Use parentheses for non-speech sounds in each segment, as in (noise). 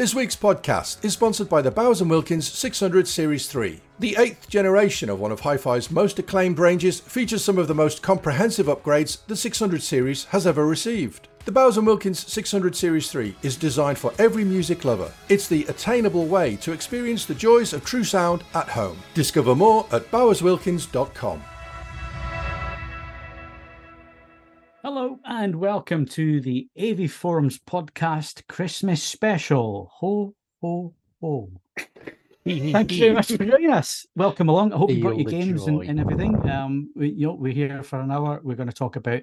This week's podcast is sponsored by the Bowers & Wilkins 600 Series 3. The eighth generation of one of Hi-Fi's most acclaimed ranges features some of the most comprehensive upgrades the 600 series has ever received. The Bowers & Wilkins 600 Series 3 is designed for every music lover. It's the attainable way to experience the joys of true sound at home. Discover more at bowerswilkins.com. Hello and welcome to the AV Forums podcast Christmas special. Ho, ho, ho. Thank you very much for (laughs) joining us. Welcome along. I hope you got your games and, and, everything. Um, we, you know, we're here for an hour. We're going to talk about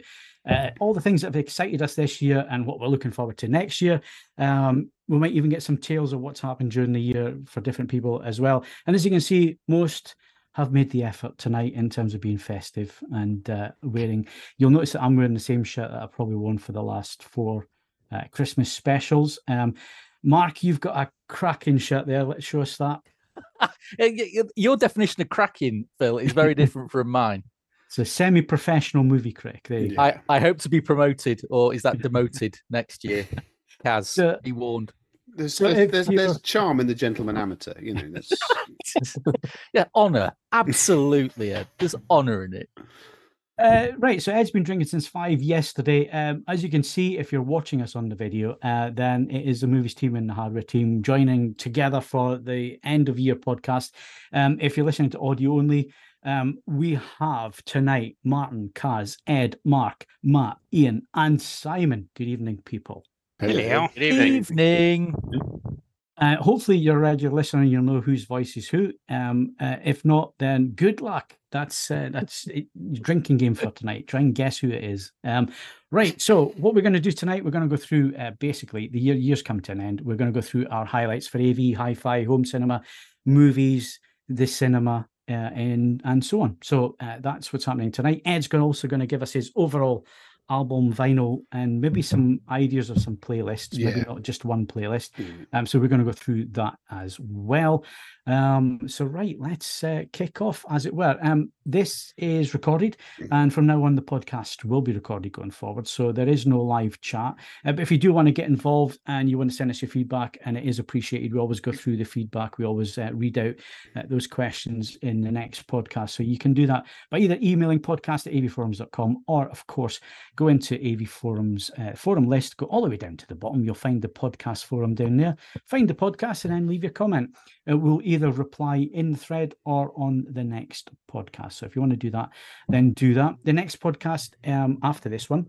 uh, all the things that have excited us this year and what we're looking forward to next year. Um, we might even get some tales of what's happened during the year for different people as well. And as you can see, most have made the effort tonight in terms of being festive and uh, wearing. You'll notice that I'm wearing the same shirt that I probably worn for the last four uh, Christmas specials. Um, Mark, you've got a cracking shirt there. Let's show us that. (laughs) Your definition of cracking, Phil, is very (laughs) different from mine. It's a semi-professional movie critic. There you go. I, I hope to be promoted, or is that (laughs) demoted next year? Kaz, so, be warned. There's, so there's, there's, there's, charm in the gentleman amateur, you know. That's... (laughs) yeah, honor, absolutely. Ed. There's honor in it. Uh, right, so Ed's been drinking since five yesterday. Um, as you can see, if you're watching us on the video, uh, then it is the movies team and the hardware team joining together for the end of year podcast. Um, if you're listening to audio only, um, we have tonight Martin, Kaz, Ed, Mark, Matt, Ian, and Simon. Good evening, people. Hello. Good evening. evening. Uh, hopefully, you're a regular listener and you'll know whose voice is who. Um, uh, if not, then good luck. That's uh, that's a drinking game for tonight. Try and guess who it is. Um, right. So, what we're going to do tonight, we're going to go through uh, basically the year year's come to an end. We're going to go through our highlights for AV, hi-fi, home cinema, movies, the cinema, uh, and and so on. So uh, that's what's happening tonight. Ed's going also going to give us his overall album, vinyl, and maybe some ideas of some playlists, yeah. maybe not just one playlist. Mm. Um, so we're going to go through that as well. Um, so right, let's uh, kick off, as it were. Um, this is recorded, and from now on, the podcast will be recorded going forward. So there is no live chat. Uh, but if you do want to get involved and you want to send us your feedback, and it is appreciated, we always go through the feedback. We always uh, read out uh, those questions in the next podcast. So you can do that by either emailing podcast at avforums.com or, of course, go into AV Forums uh, forum list, go all the way down to the bottom. You'll find the podcast forum down there. Find the podcast and then leave your comment. It will either reply in thread or on the next podcast. So if you want to do that, then do that. The next podcast um, after this one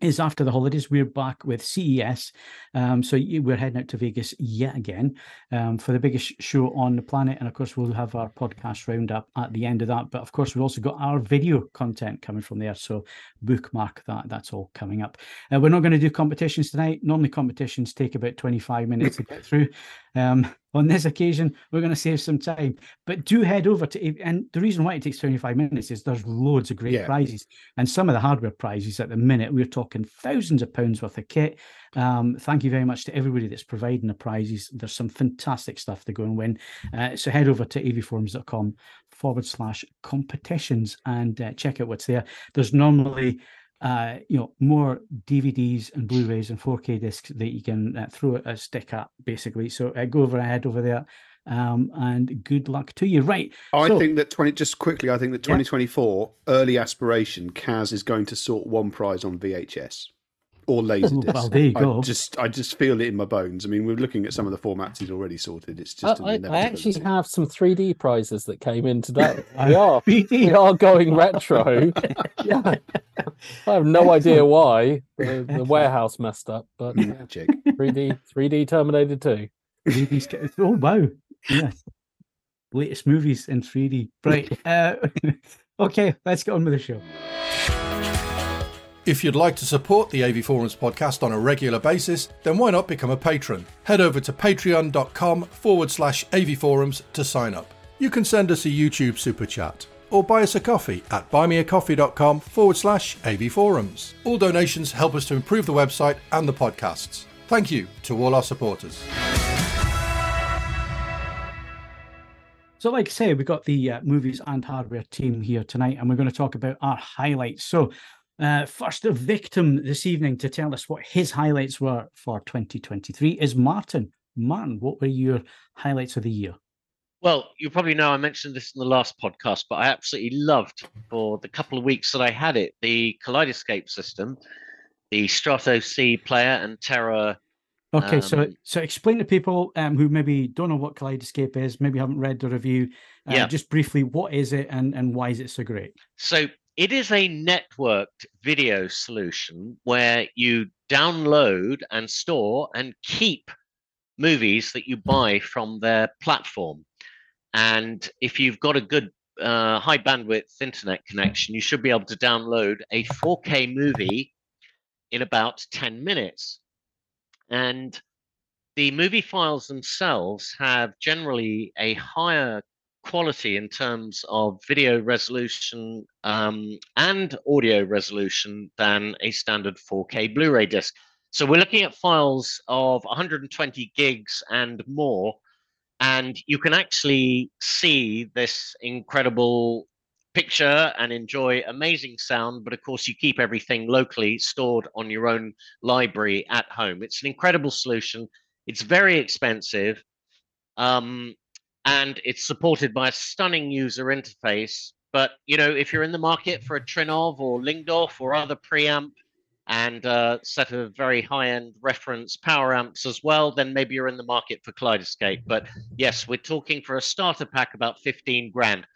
is after the holidays. We're back with CES. Um, so we're heading out to Vegas yet again um, for the biggest show on the planet. And of course, we'll have our podcast roundup at the end of that. But of course, we've also got our video content coming from there. So bookmark that. That's all coming up. Uh, we're not going to do competitions tonight. Normally, competitions take about 25 minutes to get through. Um, on this occasion, we're going to save some time, but do head over to. And the reason why it takes 25 minutes is there's loads of great yeah. prizes, and some of the hardware prizes at the minute we're talking thousands of pounds worth of kit. Um, thank you very much to everybody that's providing the prizes. There's some fantastic stuff to go and win. Uh, so head over to avforums.com forward slash competitions and uh, check out what's there. There's normally uh, you know, more DVDs and Blu-rays and 4K discs that you can uh, throw a stick at, basically. So uh, go over ahead over there, um, and good luck to you. Right. I so, think that twenty. Just quickly, I think that 2024 yeah. early aspiration, Kaz is going to sort one prize on VHS or laserdisc. (laughs) well, there you go. I just, I just feel it in my bones. I mean, we're looking at some of the formats he's already sorted. It's just. I, I actually have some 3D prizes that came in today. (laughs) we are, (laughs) we are going retro. yeah, I have no idea why the, the warehouse messed up, but magic. 3D, 3D Terminator 2. oh wow! Yes, latest movies in 3D. Right. Uh, okay, let's get on with the show. If you'd like to support the AV Forums podcast on a regular basis, then why not become a patron? Head over to patreon.com forward slash avforums to sign up. You can send us a YouTube super chat or buy us a coffee at buymeacoffee.com forward slash avforums. All donations help us to improve the website and the podcasts. Thank you to all our supporters. So, like I say, we've got the uh, movies and hardware team here tonight, and we're going to talk about our highlights. So, uh, first, a victim this evening to tell us what his highlights were for 2023 is Martin. Martin, what were your highlights of the year? Well, you probably know I mentioned this in the last podcast, but I absolutely loved for the couple of weeks that I had it the Kaleidescape system, the Strato C player, and Terra. Okay, um, so so explain to people um, who maybe don't know what Kaleidescape is, maybe haven't read the review. Uh, yeah. Just briefly, what is it and and why is it so great? So it is a networked video solution where you download and store and keep movies that you buy from their platform. And if you've got a good uh, high bandwidth internet connection, you should be able to download a 4K movie in about 10 minutes. And the movie files themselves have generally a higher quality in terms of video resolution um, and audio resolution than a standard 4K Blu ray disc. So we're looking at files of 120 gigs and more and you can actually see this incredible picture and enjoy amazing sound but of course you keep everything locally stored on your own library at home. It's an incredible solution. It's very expensive. Um, and it's supported by a stunning user interface but you know if you're in the market for a Trinnov or Lyngdorf or other preamp and a set of very high-end reference power amps as well, then maybe you're in the market for Kaleidescape. But yes, we're talking for a starter pack about 15 grand.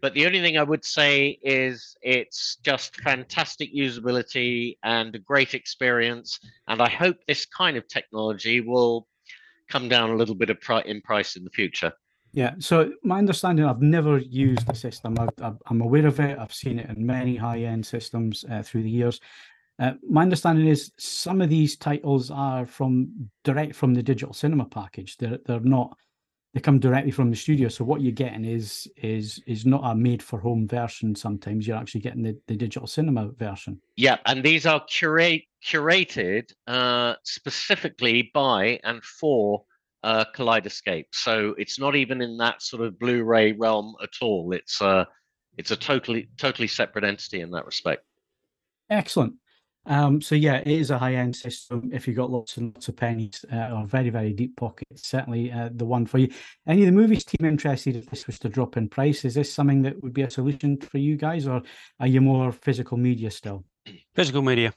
But the only thing I would say is it's just fantastic usability and a great experience. And I hope this kind of technology will come down a little bit of in price in the future. Yeah. So my understanding, I've never used the system. i am aware of it. I've seen it in many high-end systems uh, through the years. Uh, my understanding is some of these titles are from direct from the digital cinema package. They're they're not they come directly from the studio. So what you're getting is is is not a made for home version. Sometimes you're actually getting the, the digital cinema version. Yeah, and these are curate curated uh, specifically by and for uh, Kaleidescape. So it's not even in that sort of Blu-ray realm at all. It's uh, it's a totally totally separate entity in that respect. Excellent. Um, so yeah, it is a high-end system. If you've got lots and lots of pennies uh, or very, very deep pockets, certainly uh, the one for you. Any of the movies team interested if this was to drop in price? Is this something that would be a solution for you guys, or are you more physical media still? Physical media.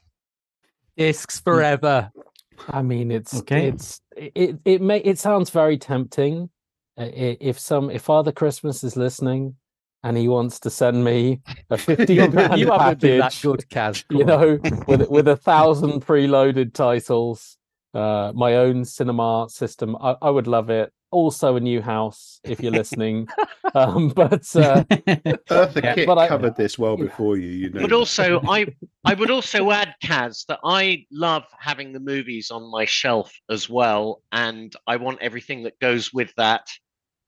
Discs forever. I mean, it's okay. It's it it may it sounds very tempting. Uh, if some if Father Christmas is listening, and he wants to send me a 50 (laughs) you, grand you package. that good, Kaz. (laughs) you know, with with a (laughs) thousand preloaded titles, uh, my own cinema system. I, I, would love it. Also, a new house if you're listening. (laughs) um, but uh, (laughs) Eartha yeah, Kitt but covered I, this well before you. You know. But also, I I would also add, Kaz, that I love having the movies on my shelf as well, and I want everything that goes with that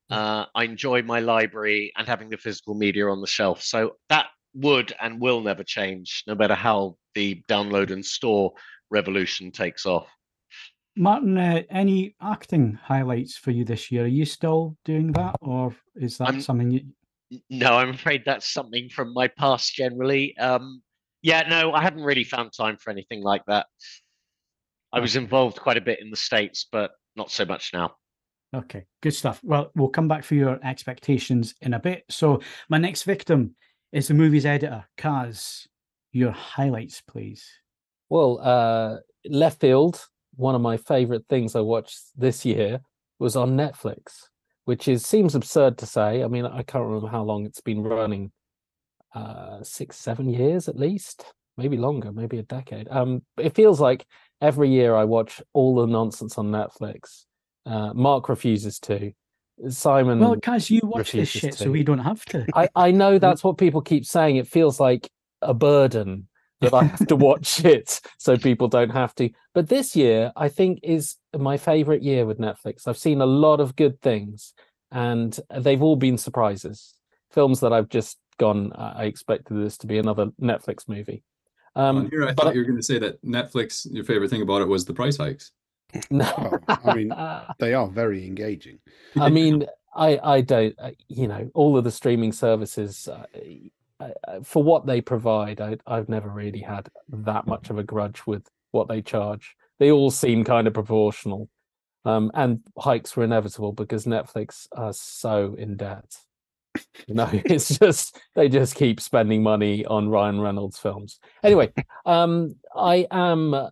uh, I enjoy my library and having the physical media on the shelf. So that would and will never change, no matter how the download and store revolution takes off. Martin, uh, any acting highlights for you this year? Are you still doing that, or is that I'm, something you? No, I'm afraid that's something from my past. Generally, um, yeah, no, I haven't really found time for anything like that. I was involved quite a bit in the states, but not so much now. Okay, good stuff. Well, we'll come back for your expectations in a bit. So, my next victim is the movie's editor, Kaz. Your highlights, please. Well, uh, Left Field, one of my favorite things I watched this year, was on Netflix, which is seems absurd to say. I mean, I can't remember how long it's been running. Uh, six, seven years at least, maybe longer, maybe a decade. Um, it feels like every year I watch all the nonsense on Netflix uh, Mark refuses to. Simon. Well, guys, you watch this shit, to. so we don't have to. I, I know (laughs) that's what people keep saying. It feels like a burden that I have to watch (laughs) it so people don't have to. But this year, I think, is my favorite year with Netflix. I've seen a lot of good things, and they've all been surprises. Films that I've just gone, I expected this to be another Netflix movie. Um, here, I thought you were going to say that Netflix, your favorite thing about it was the price hikes. (laughs) No, I mean they are very engaging. I mean, I I don't uh, you know all of the streaming services uh, for what they provide. I I've never really had that much of a grudge with what they charge. They all seem kind of proportional. Um, and hikes were inevitable because Netflix are so in debt. You know, (laughs) it's just they just keep spending money on Ryan Reynolds films. Anyway, um, I am uh,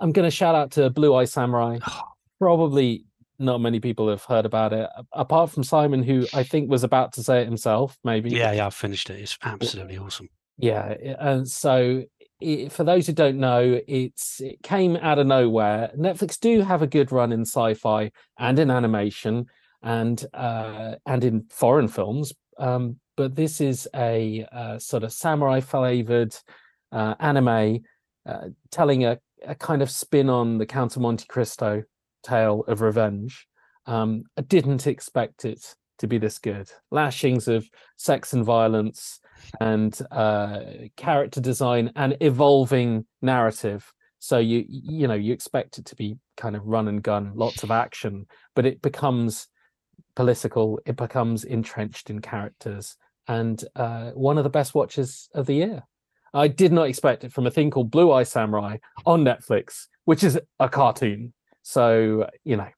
I'm going to shout out to Blue Eye Samurai. (sighs) Probably not many people have heard about it, apart from Simon, who I think was about to say it himself. Maybe. Yeah, yeah, I finished it. It's absolutely awesome. Yeah, and so it, for those who don't know, it's it came out of nowhere. Netflix do have a good run in sci-fi and in animation and uh, and in foreign films, um, but this is a, a sort of samurai flavored uh, anime uh, telling a, a kind of spin on the Count of Monte Cristo tale of revenge. Um, I didn't expect it to be this good. Lashings of sex and violence and uh, character design and evolving narrative. So you you know you expect it to be kind of run and gun, lots of action, but it becomes political. It becomes entrenched in characters, and uh, one of the best watches of the year. I did not expect it from a thing called Blue Eye Samurai on Netflix, which is a cartoon. So you know,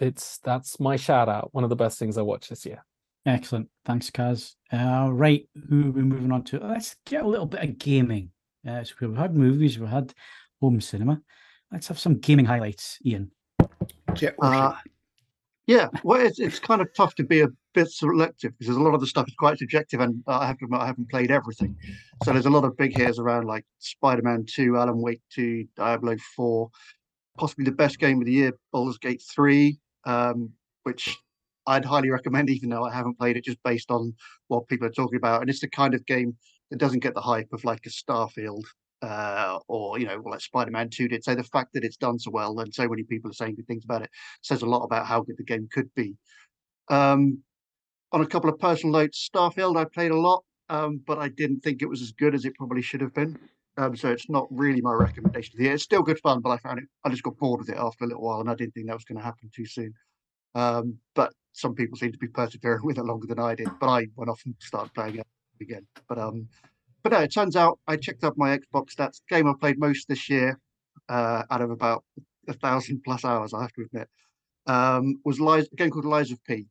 it's that's my shout out. One of the best things I watched this year. Excellent. Thanks, Kaz. Uh, right, who are we moving on to? Let's get a little bit of gaming. Uh, so we've had movies, we've had home cinema. Let's have some gaming highlights, Ian. Uh, yeah, well, it's, it's kind of tough to be a bit selective because a lot of the stuff is quite subjective, and I have to admit I haven't played everything. So there's a lot of big hairs around like Spider-Man 2, Alan Wake 2, Diablo 4, possibly the best game of the year, Baldur's Gate 3, um, which I'd highly recommend, even though I haven't played it, just based on what people are talking about. And it's the kind of game that doesn't get the hype of like a Starfield uh, or you know, like Spider-Man Two did. So the fact that it's done so well and so many people are saying good things about it says a lot about how good the game could be. Um, on a couple of personal notes, Starfield I played a lot, um, but I didn't think it was as good as it probably should have been. Um, so it's not really my recommendation. It's still good fun, but I found it. I just got bored with it after a little while, and I didn't think that was going to happen too soon. Um, but some people seem to be persevering (laughs) with it longer than I did. But I went off and started playing it again. But um, but no, it turns out I checked up my Xbox stats. Game I played most this year, uh, out of about a thousand plus hours, I have to admit, um, was Lies, a game called Lies of P.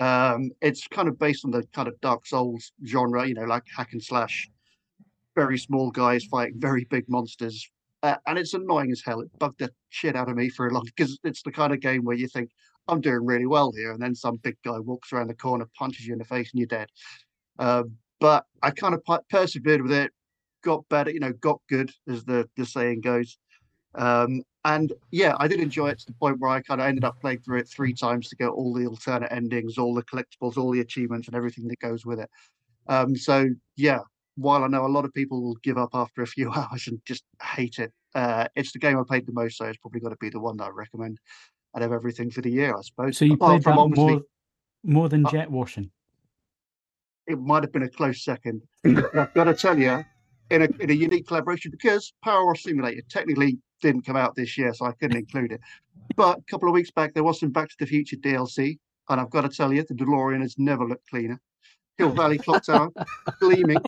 Um, it's kind of based on the kind of Dark Souls genre, you know, like hack and slash, very small guys fighting very big monsters. Uh, and it's annoying as hell. It bugged the shit out of me for a long because it's the kind of game where you think, I'm doing really well here. And then some big guy walks around the corner, punches you in the face, and you're dead. Um, but I kind of persevered with it, got better, you know, got good, as the, the saying goes. Um, and yeah, I did enjoy it to the point where I kind of ended up playing through it three times to get all the alternate endings, all the collectibles, all the achievements, and everything that goes with it. Um, so yeah, while I know a lot of people will give up after a few (laughs) hours and just hate it, uh, it's the game I played the most, so it's probably got to be the one that I recommend out of everything for the year, I suppose. So you Apart played that more, more than uh, jet washing? It might have been a close second. I've got to tell you, in a, in a unique collaboration, because Power Wash Simulator technically didn't come out this year, so I couldn't include it. But a couple of weeks back, there was some Back to the Future DLC, and I've got to tell you, the DeLorean has never looked cleaner. Hill Valley Clock Tower, gleaming.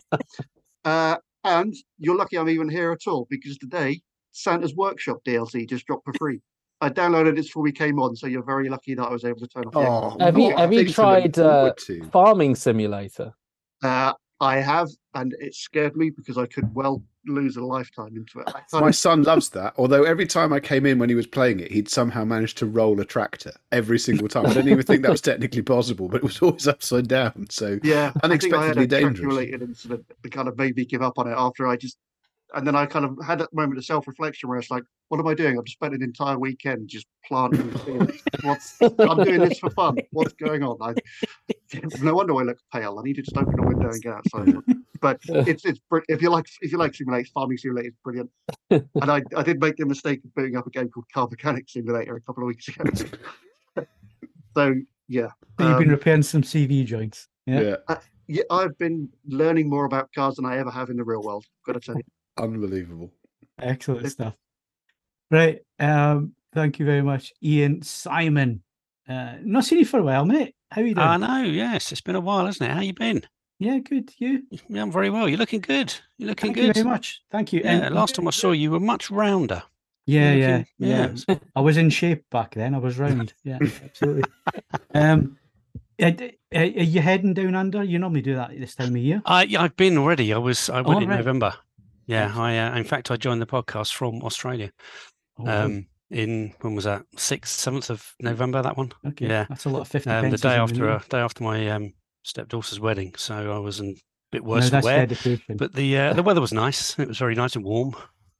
Uh, and you're lucky I'm even here at all because today Santa's Workshop DLC just dropped for free. I downloaded it before we came on, so you're very lucky that I was able to turn off. Oh, have you have you tried uh, Farming Simulator? Uh, I have, and it scared me because I could well lose a lifetime into it. My son loves that. Although every time I came in when he was playing it, he'd somehow managed to roll a tractor every single time. I don't even think that was (laughs) technically possible, but it was always upside down. So yeah, unexpectedly I I dangerous. Related incident that kind of made me give up on it after I just and then I kind of had that moment of self reflection where it's like, what am I doing? I've spent an entire weekend just planting What's I'm doing this for fun. What's going on? I, (laughs) no wonder I look pale. I need to just open a window and get outside. But (laughs) it's it's if you like if you like simulate farming simulator, it's brilliant. And I, I did make the mistake of booting up a game called Car Mechanic Simulator a couple of weeks ago. (laughs) so yeah, so you've been um, repairing some CV joints. Yeah. Yeah. Uh, yeah, I've been learning more about cars than I ever have in the real world. Got to tell you. Unbelievable. Excellent stuff. Right. Um, thank you very much, Ian Simon. Uh, not seen you for a while, mate. How are you doing? I know. Yes, it's been a while, hasn't it? How you been? Yeah, good. You? Yeah, I'm very well. You're looking good. You're looking Thank good. Thank you very much. Thank you. Yeah. And, last time I saw you, you were much rounder. Yeah, You're yeah, yeah. I was in shape back then. I was round. (laughs) Yeah, absolutely. um, are, are you heading down under? You normally do that at this time of year. I, I've been already. I was I went Oh, in right. November. Yeah, I uh, in fact I joined the podcast from Australia. Oh. Um, in when was that? Sixth, seventh of November. That one. okay, yeah. that's a lot of fifty. Um, the day after uh, day after my um, stepdaughter's wedding, so I was a bit worse for wear. But the uh, the (laughs) weather was nice. It was very nice and warm.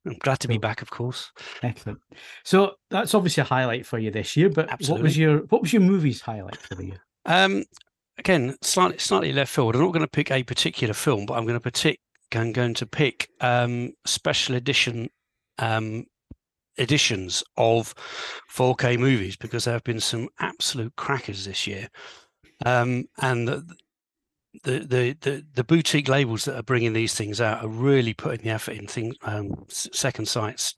I'm glad to be back, of course. Excellent. So that's obviously a highlight for you this year. But what was your what was your movie's highlight for the year? Um, again, slightly slightly left field. I'm not going to pick a particular film, but I'm going to partic- I'm going to pick um, special edition um, editions of 4K movies because there have been some absolute crackers this year. Um, and the, the the the boutique labels that are bringing these things out are really putting the effort in. Things um, Second Sight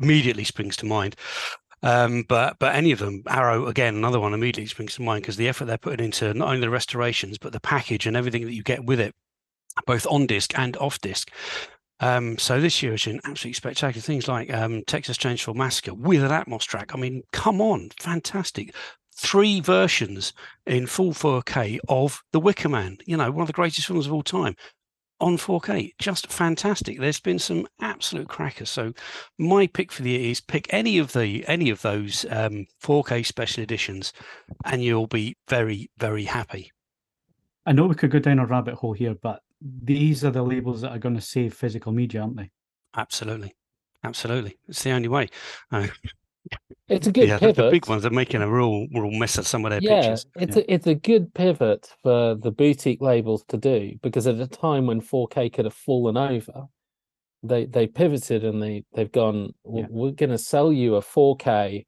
immediately springs to mind. Um, but but any of them, Arrow again, another one immediately springs to mind because the effort they're putting into not only the restorations but the package and everything that you get with it, both on disc and off disc. Um, so this year has been absolutely spectacular things like um, Texas Chainsaw Massacre with an Atmos track. I mean, come on, fantastic! Three versions in full 4K of The Wicker Man. You know, one of the greatest films of all time on 4K. Just fantastic. There's been some absolute crackers. So my pick for the year is pick any of the any of those um, 4K special editions, and you'll be very very happy. I know we could go down a rabbit hole here, but these are the labels that are going to save physical media, aren't they? Absolutely, absolutely. It's the only way. Uh, It's a good yeah, the, pivot. the big ones are making a real real mess of some of their yeah, pictures. it's a, it's a good pivot for the boutique labels to do because at a time when 4K could have fallen over, they they pivoted and they they've gone. Yeah. We're going to sell you a 4K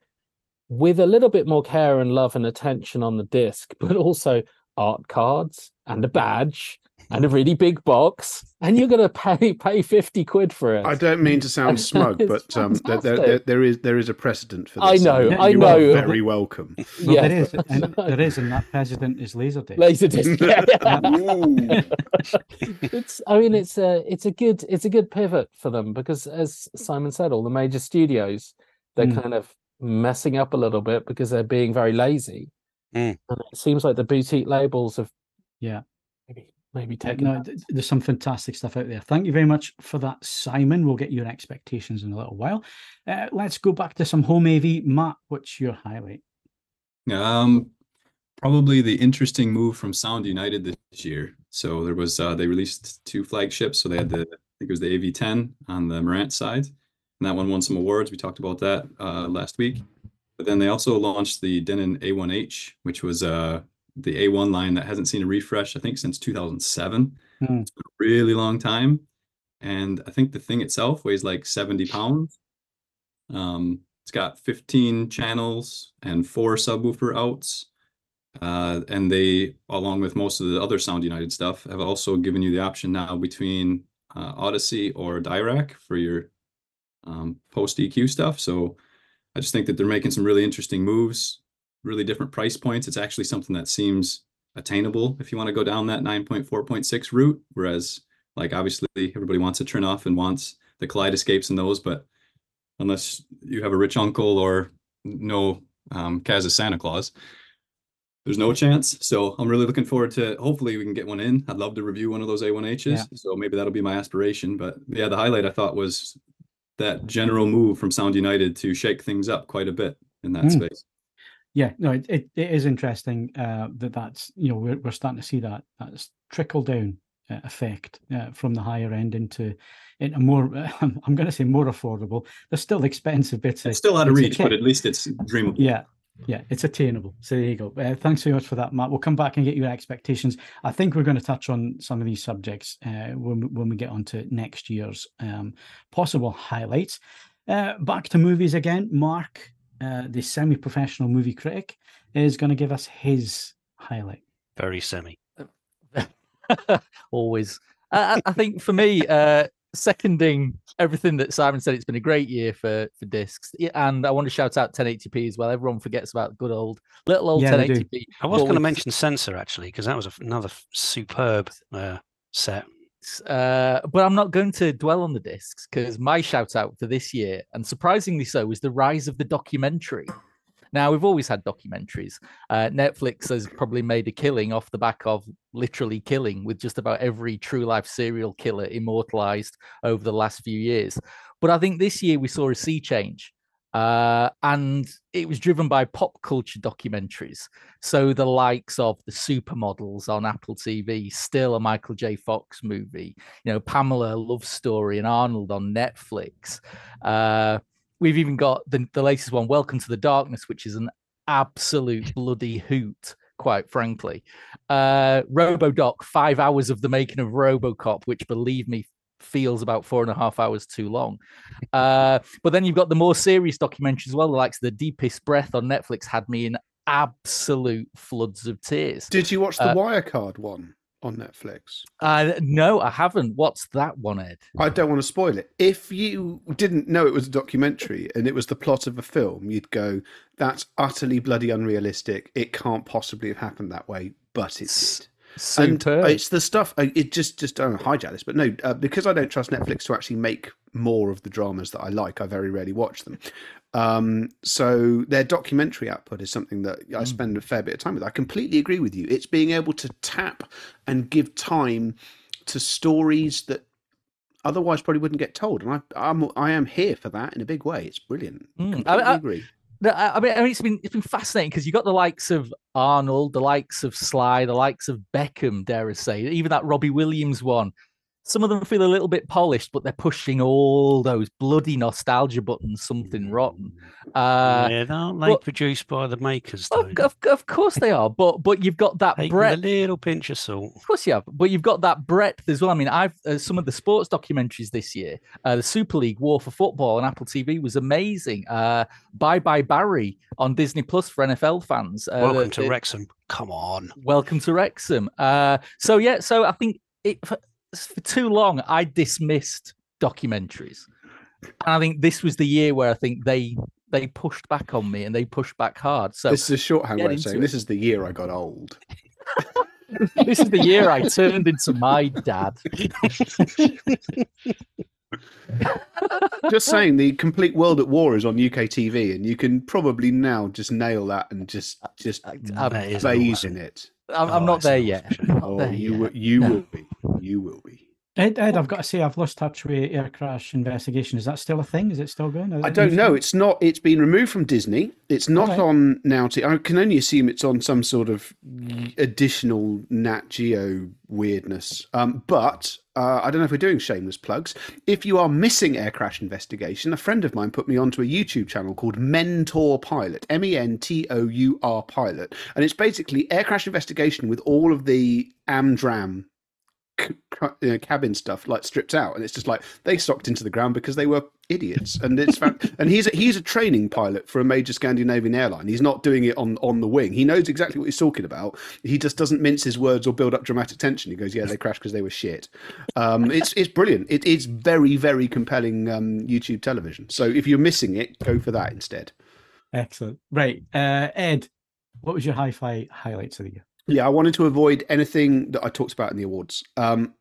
with a little bit more care and love and attention on the disc, (laughs) but also art cards and a badge and a really big box, and you're going to pay pay 50 quid for it. I don't mean to sound (laughs) smug, but um, there, there, there, there is there is a precedent for this. I know, you- I you know. Are very welcome. (laughs) Well, yeah, there is, and there is, and that president is Laserdisc. Laserdisc. (laughs) Yeah. Ooh. it's i mean it's a it's a good it's a good pivot for them because as simon said all the major studios they're Mm. kind of messing up a little bit because they're being very lazy Mm. and it seems like the boutique labels have Yeah. Maybe maybe Uh, no, there's some fantastic stuff out there. Thank you very much for that, Simon. We'll get your expectations in a little while. Uh, let's go back to some home AV. Matt, what's your highlight? Um, probably the interesting move from Sound United this year. So there was uh, they released two flagships. So they had the I think it was the AV10 on the Marantz side, and that one won some awards. We talked about that uh, last week. But then they also launched the Denon A1H, which was uh, the A1 line that hasn't seen a refresh I think since 2007. Hmm. It's been a really long time, and I think the thing itself weighs like 70 pounds. Um, it's got 15 channels and four subwoofer outs. Uh, and they, along with most of the other Sound United stuff, have also given you the option now between uh, Audyssey or Dirac for your um, post EQ stuff. So I just think that they're making some really interesting moves, really different price points. It's actually something that seems attainable if you want to go down that 9.4.6 route. Whereas, like, obviously, everybody wants a Trinnov and wants the collide Kaleidescapes and those, but unless you have a rich uncle or no um, Kaz is Santa Claus, there's no chance. So I'm really looking forward to. Hopefully, we can get one in. I'd love to review one of those A1Hs. Yeah. So maybe that'll be my aspiration. But yeah, the highlight I thought was that general move from Sound United to shake things up quite a bit in that Mm. space. Yeah, no, it, it, it is interesting uh, that that's you know we're we're starting to see that that's trickle down uh, effect uh, from the higher end into into more. (laughs) I'm, I'm going to say more affordable. They're still expensive bits. It's still out of reach, but at least it's dreamable. Yeah, yeah, it's attainable. So there you go. Uh, thanks very much for that, Matt. We'll come back and get your expectations. I think we're going to touch on some of these subjects uh, when we- when we get on to next year's um, possible highlights. Uh, back to movies again. Mark, uh, the semi-professional movie critic, is going to give us his highlight. Very semi. (laughs) Always. I, I- I think for me, uh, seconding everything that Simon said, it's been a great year for for discs. And I want to shout out 1080p as well. Everyone forgets about good old little old Yeah, 1080p. I was going to mention Censor actually because that was another superb uh, set. Uh, but I'm not going to dwell on the discs because my shout out for this year, and surprisingly so, is the rise of the documentary. Now, we've always had documentaries. Uh, Netflix has probably made a killing off the back of literally killing with just about every true life serial killer immortalized over the last few years. But I think this year we saw a sea change. Uh, and it was driven by pop culture documentaries. So the likes of the supermodels on Apple TV, still a Michael J. Fox movie, you know, Pamela Love Story and Arnold on Netflix. Uh, we've even got the, the latest one, Welcome to the Darkness, which is an absolute bloody hoot, quite frankly. Uh, RoboDoc, five hours of the making of RoboCop, which believe me, feels about four and a half hours too long. Uh, but then you've got the more serious documentaries as well, the likes of The Deepest Breath on Netflix had me in absolute floods of tears. Did you watch the Uh, Wirecard one on Netflix? Uh, no, I haven't. What's that one, Ed? I don't want to spoil it. If you didn't know it was a documentary and it was the plot of a film, you'd go, "That's utterly bloody unrealistic. It can't possibly have happened that way." But it did. And Superb. it's the stuff. uh, It just just I don't hijack this, but no, uh, because I don't trust Netflix to actually make more of the dramas that I like. I very rarely watch them. Um, so their documentary output is something that I spend a fair bit of time with. I completely agree with you. It's being able to tap and give time to stories that otherwise probably wouldn't get told, and I I'm I am here for that in a big way. It's brilliant. Mm, I- I- agree. I mean, I mean, it's been it's been fascinating because you got the likes of Arnold, the likes of Sly, the likes of Beckham, dare I say, even that Robbie Williams one. Some of them feel a little bit polished, but they're pushing all those bloody nostalgia buttons. Something rotten. Uh, yeah, aren't they but- produced by the makers though? of, of, of course they are, but but you've got that Take breadth. a little pinch of salt. Of course you have, but you've got that breadth as well. I mean, I've uh, some of the sports documentaries this year. Uh, the Super League War for Football on Apple TV was amazing. Uh, Bye Bye Barry on Disney Plus for NFL fans. Uh, Welcome to Wrexham. Come on. Welcome to Wrexham. Uh, so yeah, so I think it for, too long I dismissed documentaries, and I think this was the year where I think they they pushed back on me and they pushed back hard. So this is a shorthand way of saying it. this is the year I got old. (laughs) this is the year I turned into my dad. just saying, the complete world at war is on UK TV, and you can probably now just nail that and just just I'm- bathe in it. I'm, Oh, I'm not there yet. not Oh, there you yet. will, you No. will be, you will be. Ed, Ed, I've got to say, I've lost touch with air crash investigation. Is that still a thing? Is it still going? Is I don't know. thing? It's not. It's been removed from Disney. It's not Alright. on Now. T- I can only assume it's on some sort of additional Nat Geo weirdness. Um, but uh, I don't know if we're doing shameless plugs. If you are missing Air Crash Investigation, a friend of mine put me onto a YouTube channel called Mentour Pilot, M E N T O U R Pilot, and it's basically air crash investigation with all of the Amdram c- c- you know, cabin stuff like stripped out, and it's just like they stocked into the ground because they were idiots. And it's fan- (laughs) and he's a, he's a training pilot for a major Scandinavian airline. He's not doing it on on the wing. He knows exactly what he's talking about. He just doesn't mince his words or build up dramatic tension. He goes, "Yeah, they (laughs) crashed because they were shit." Um, it's it's brilliant. It is very very compelling um, YouTube television. So if you're missing it, go for that instead. Excellent. Right. Uh, Ed, what was your hi fi highlights of the year? Yeah, I wanted to avoid anything that I talked about in the awards. Um,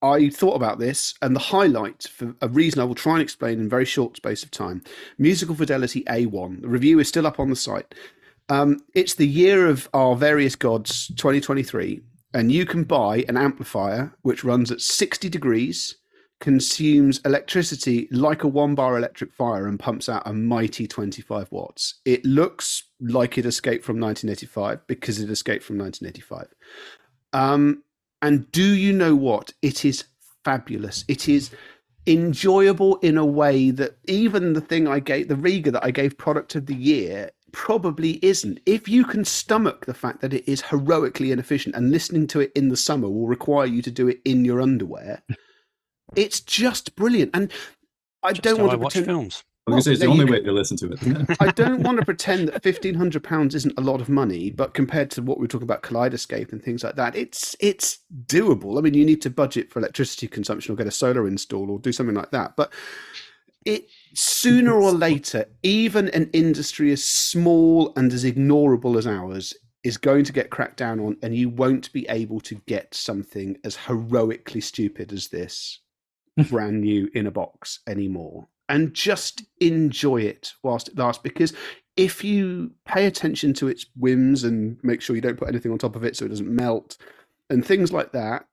I thought about this, and the highlight for a reason I will try and explain in very short space of time. Musical Fidelity A1. The review is still up on the site. Um, it's the year of our various gods, 2023, and you can buy an amplifier which runs at 60 degrees, consumes electricity like a one bar electric fire, and pumps out a mighty 25 watts. It looks like it escaped from 1985 because it escaped from 1985. Um, and do you know what? It is fabulous. It is enjoyable in a way that even the thing I gave, the Rega that I gave product of the year, probably isn't. If you can stomach the fact that it is heroically inefficient and listening to it in the summer will require you to do it in your underwear, it's just brilliant. And I Just don't how want I to watch pretend. films. I was going to say, it's the only way to listen to it. (laughs) I don't want to pretend that fifteen hundred pounds isn't a lot of money, but compared to what we were talking about Kaleidescape and things like that, it's it's doable. I mean, you need to budget for electricity consumption or get a solar install or do something like that. But it sooner or (laughs) later, even an industry as small and as ignorable as ours is going to get cracked down on, and you won't be able to get something as heroically stupid as this (laughs) brand new in a box anymore. And just enjoy it whilst it lasts, because if you pay attention to its whims and make sure you don't put anything on top of it so it doesn't melt and things like that,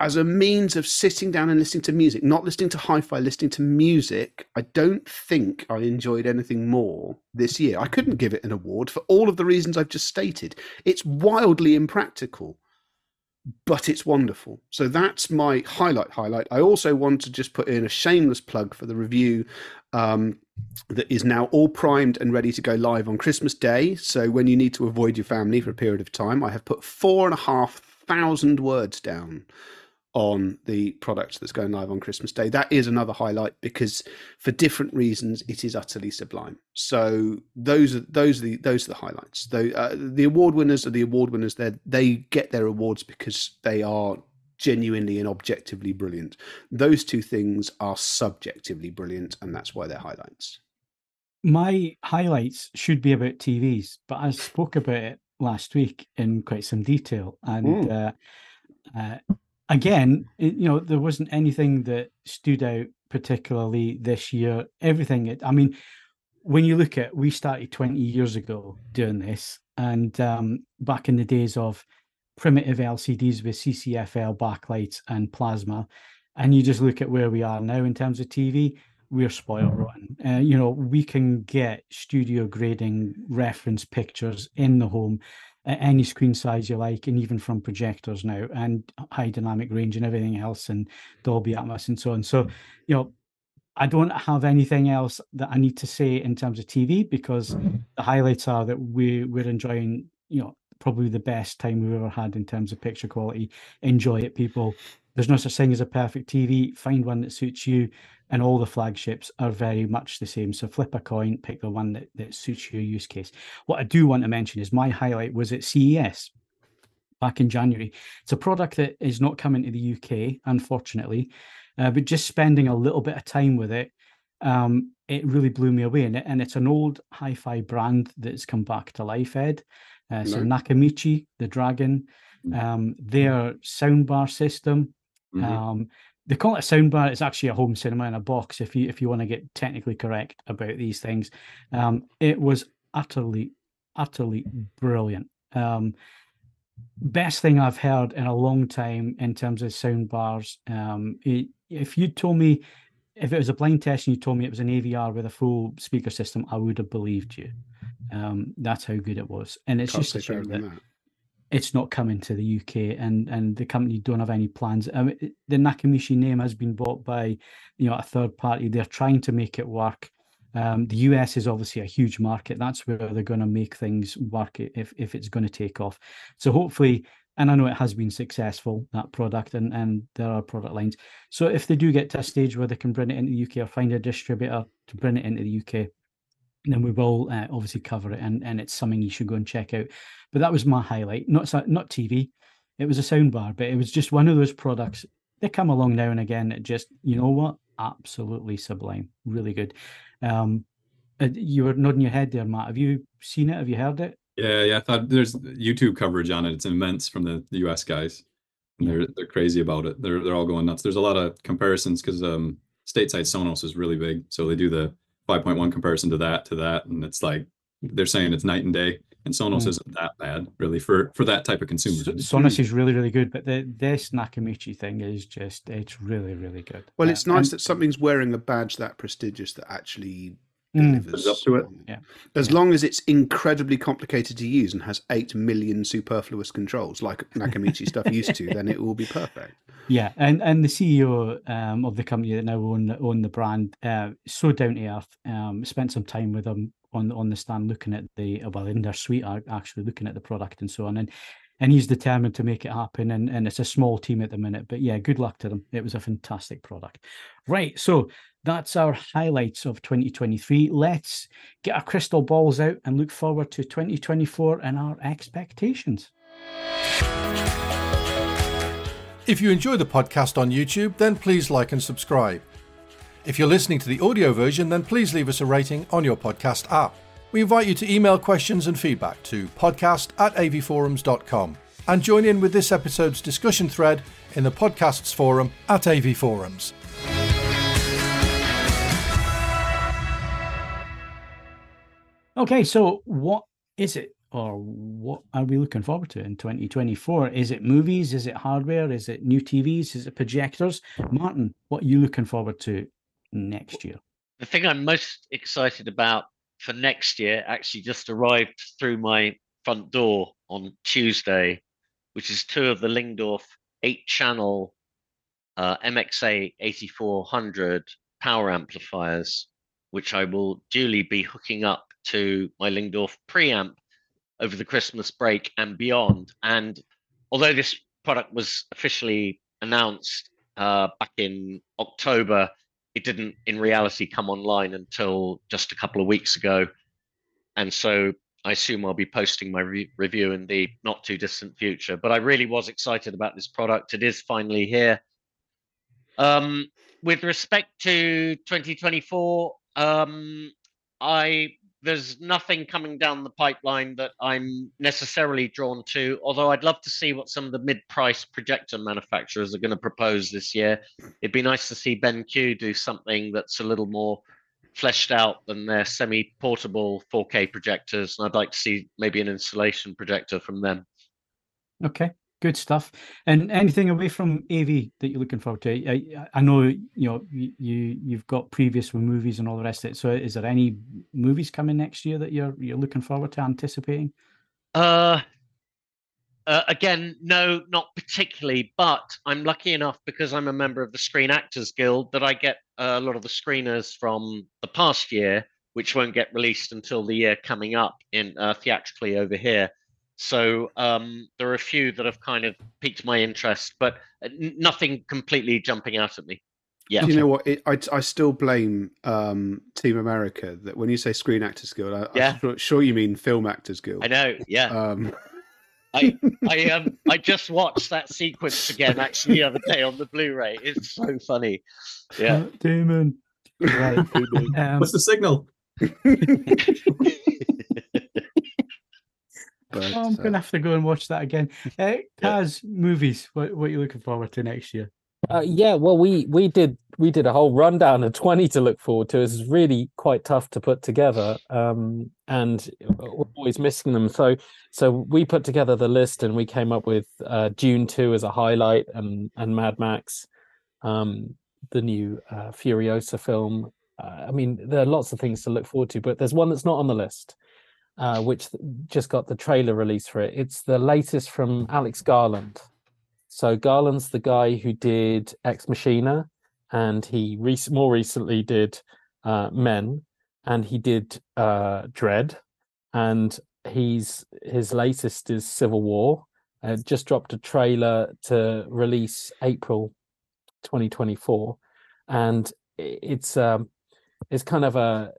as a means of sitting down and listening to music, not listening to hi fi, listening to music, I don't think I enjoyed anything more this year. I couldn't give it an award for all of the reasons I've just stated. It's wildly impractical, but it's wonderful. So that's my highlight. Highlight. I also want to just put in a shameless plug for the review um, that is now all primed and ready to go live on Christmas Day. So when you need to avoid your family for a period of time, I have put four and a half thousand words down on the product that's going live on Christmas Day. That is another highlight because for different reasons it is utterly sublime. So those are those are the those are the highlights. The uh, the award winners are the award winners. They they get their awards because they are genuinely and objectively brilliant. Those two things are subjectively brilliant, and that's why they're highlights. My highlights should be about TVs, but I spoke about it last week in quite some detail, and. Mm. Uh, uh, again, it, you know, there wasn't anything that stood out particularly this year. Everything, I mean, when you look at, we started 20 years ago doing this, and um, back in the days of primitive LCDs with CCFL backlights and plasma, and you just look at where we are now in terms of TV, we're spoiled rotten. Uh, you know, we can get studio grading reference pictures in the home any screen size you like, and even from projectors now, and high dynamic range and everything else, and Dolby Atmos and so on. So, you know, I don't have anything else that I need to say in terms of TV because the highlights are that we we're enjoying, you know, probably the best time we've ever had in terms of picture quality. Enjoy it, people. There's no such thing as a perfect TV. Find one that suits you, and all the flagships are very much the same. So flip a coin, pick the one that, that suits your use case. What I do want to mention is my highlight was at CES back in January. It's a product that is not coming to the UK, unfortunately, uh, but just spending a little bit of time with it, um, it really blew me away. And, it, and it's an old hi-fi brand that's come back to life, Ed. Uh, so Right. Nakamichi, the dragon, um, their soundbar system. Mhm. Um, they call it a soundbar. It's actually a home cinema in a box. If you if you want to get technically correct about these things, um, it was utterly, utterly brilliant. Um, best thing I've heard in a long time in terms of sound bars. Um, it, if you told me if it was a blind test and you told me it was an AVR with a full speaker system, I would have believed you. Um, that's how good it was, and it's Can't just a shame that that. It's not coming to the UK, and and the company don't have any plans. Mean, the Nakamichi name has been bought by, you know, a third party. They're trying to make it work. Um, the US is obviously a huge market. That's where they're going to make things work if if it's going to take off. So hopefully, and I know it has been successful that product, and and there are product lines. So if they do get to a stage where they can bring it into the UK or find a distributor to bring it into the UK, then we will uh, obviously cover it, and and it's something you should go and check out. But that was my highlight. Not not TV. It was a soundbar, but it was just one of those products. They come along now and again. That just you know what, absolutely sublime, really good. Um, uh, you were nodding your head there, Matt. Have you seen it? Have you heard it? Yeah, yeah. I thought there's YouTube coverage on it. It's immense from the, the US guys. And they're they're crazy about it. They're they're all going nuts. There's a lot of comparisons because um stateside Sonos is really big. So they do the 5.1 comparison to that to that. And it's like they're saying it's night and day. And Sonos Mm. isn't that bad, really, for for that type of consumer. S- Sonos is really, really good, but the this Nakamichi thing is just it's really, really good. Well, it's nice and- that something's wearing a badge that prestigious that actually. Delivers. Lives up to it. Yeah. As long as it's incredibly complicated to use and has eight million superfluous controls, like Nakamichi stuff used to, then it will be perfect. Yeah, and and the CEO um, of the company that now own own the brand, uh, so down to earth. Um, spent some time with them on on the stand, looking at the well in their suite, ac- actually looking at the product and so on, and and he's determined to make it happen. And and it's a small team at the minute, but yeah, good luck to them. It was a fantastic product. Right, so that's our highlights of 2023. Let's get our crystal balls out and look forward to 2024 and our expectations. If you enjoy the podcast on YouTube, then please like and subscribe. If you're listening to the audio version, then please leave us a rating on your podcast app. We invite you to email questions and feedback to podcast at avforums.com and join in with this episode's discussion thread in the podcasts forum at avforums. Okay, so what is it, or what are we looking forward to in 2024? Is it movies? Is it hardware? Is it new TVs? Is it projectors? Martin, what are you looking forward to next year? The thing I'm most excited about for next year actually just arrived through my front door on Tuesday, which is two of the Lyngdorf eight channel uh, MXA 8400 power amplifiers, which I will duly be hooking up to my Lyngdorf preamp over the Christmas break and beyond. And although this product was officially announced uh, back in October, it didn't in reality come online until just a couple of weeks ago. And so I assume I'll be posting my re- review in the not too distant future. But I really was excited about this product. It is finally here. Um, with respect to 2024, um, I there's nothing coming down the pipeline that I'm necessarily drawn to, although I'd love to see what some of the mid price projector manufacturers are going to propose this year. It'd be nice to see BenQ do something that's a little more fleshed out than their semi portable 4K projectors. And I'd like to see maybe an installation projector from them. Okay, good stuff. And anything away from AV that you're looking forward to? I, I know you know you you've got previous with movies and all the rest of it. So is there any movies coming next year that you're you're looking forward to anticipating? Uh, uh, again, no, not particularly, but I'm lucky enough because I'm a member of the Screen Actors Guild that I get a lot of the screeners from the past year, which won't get released until the year coming up in uh, theatrically over here. So um, there are a few that have kind of piqued my interest, but uh, nothing completely jumping out at me. Yeah. You know what? It, I I still blame um, Team America that when you say Screen Actors Guild, I, Yeah. I'm sure, sure you mean Film Actors Guild. I know. Yeah. Um, I (laughs) I um I just watched that sequence again actually the other day on the Blu-ray. It's so funny. Yeah. Damon. Right. um, (laughs) What's the signal? (laughs) but, oh, I'm uh, gonna have to go and watch that again. (laughs) Uh, Kaz, movies. What what are you looking forward to next year? Uh, yeah, well, we we did we did a whole rundown of twenty to look forward to. It's really quite tough to put together, um, and we're always missing them. So so we put together the list, and we came up with uh, Dune two as a highlight, and and Mad Max, um, the new uh, Furiosa film. Uh, I mean, there are lots of things to look forward to, but there's one that's not on the list, uh, which just got the trailer released for it. It's the latest from Alex Garland. So Garland's the guy who did Ex Machina, and he rec- more recently did uh, Men, and he did uh, Dredd, and he's his latest is Civil War. Uh, just dropped a trailer to release April 2024, and it's um, it's kind of a,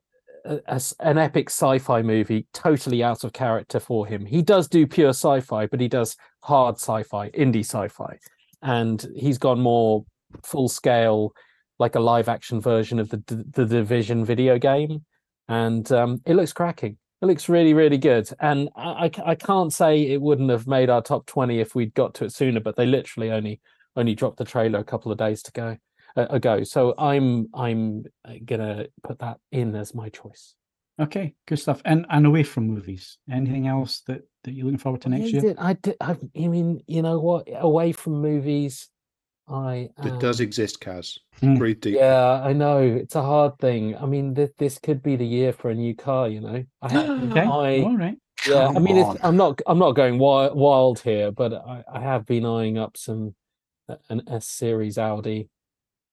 a- an epic sci-fi movie, totally out of character for him. He does do pure sci-fi, but he does hard sci-fi, indie sci-fi, and he's gone more full scale, like a live action version of the the Division video game, and um, it looks cracking. It looks really, really good, and I, I I can't say it wouldn't have made our top twenty if we'd got to it sooner, but they literally only only dropped the trailer a couple of days to go uh, ago. So I'm I'm uh, gonna put that in as my choice. Okay, good stuff. And and away from movies, anything else that that you're looking forward to next I year? did, I did. I, I mean, you know what? Away from movies, I it does exist, Kaz. Mm. Breathe deep. Yeah, I know it's a hard thing. I mean, this this could be the year for a new car. You know, I have, (gasps) Okay, I all right. yeah. I mean, it's, I'm not I'm not going wild, wild here, but I, I have been eyeing up some uh, an S series Audi,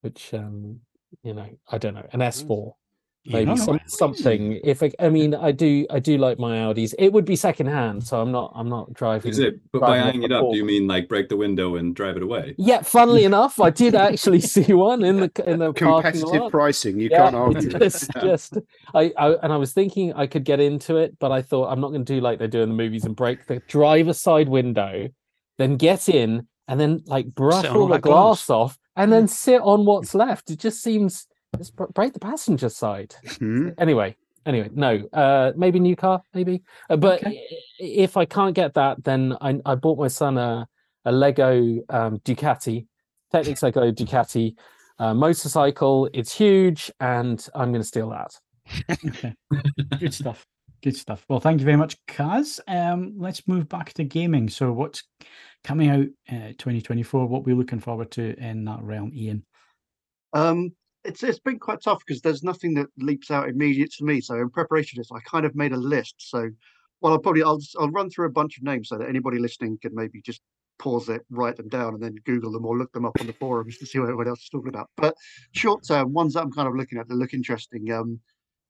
which um you know I don't know an S4 maybe know, some, something. If I, I mean, I do I do like my Audis. It would be second hand, so I'm not I'm not driving. Is it? But by driving eyeing it up, do you mean like break the window and drive it away? Yeah, funnily (laughs) enough, I did actually see one in the in the parking Competitive lot. pricing, you Yeah, can't argue. just, (laughs) just I, I and I was thinking I could get into it, but I thought I'm not going to do like they do in the movies and break the driver's side window, then get in and then like brush all all the glass. glass off and then sit on what's left. It just seems br- break the passenger side. Hmm? Anyway, anyway, no. Uh, maybe new car, maybe. Uh, but Okay. if I can't get that, then I I bought my son a a Lego um, Ducati, Technics Lego Ducati uh, motorcycle. It's huge, and I'm going to steal that. Okay. (laughs) Good stuff. Good stuff. Well, thank you very much, Kaz. Um, let's move back to gaming. So, what's coming out uh, 2024? What we're looking forward to in that realm, Ian? Um, it's it's been quite tough because there's nothing that leaps out immediate to me. So in preparation for this, I kind of made a list. So, well, I'll probably I'll I'll run through a bunch of names so that anybody listening can maybe just pause it, write them down, and then Google them or look them up on the forums to see what everyone else is talking about. But short term ones that I'm kind of looking at that look interesting. Um,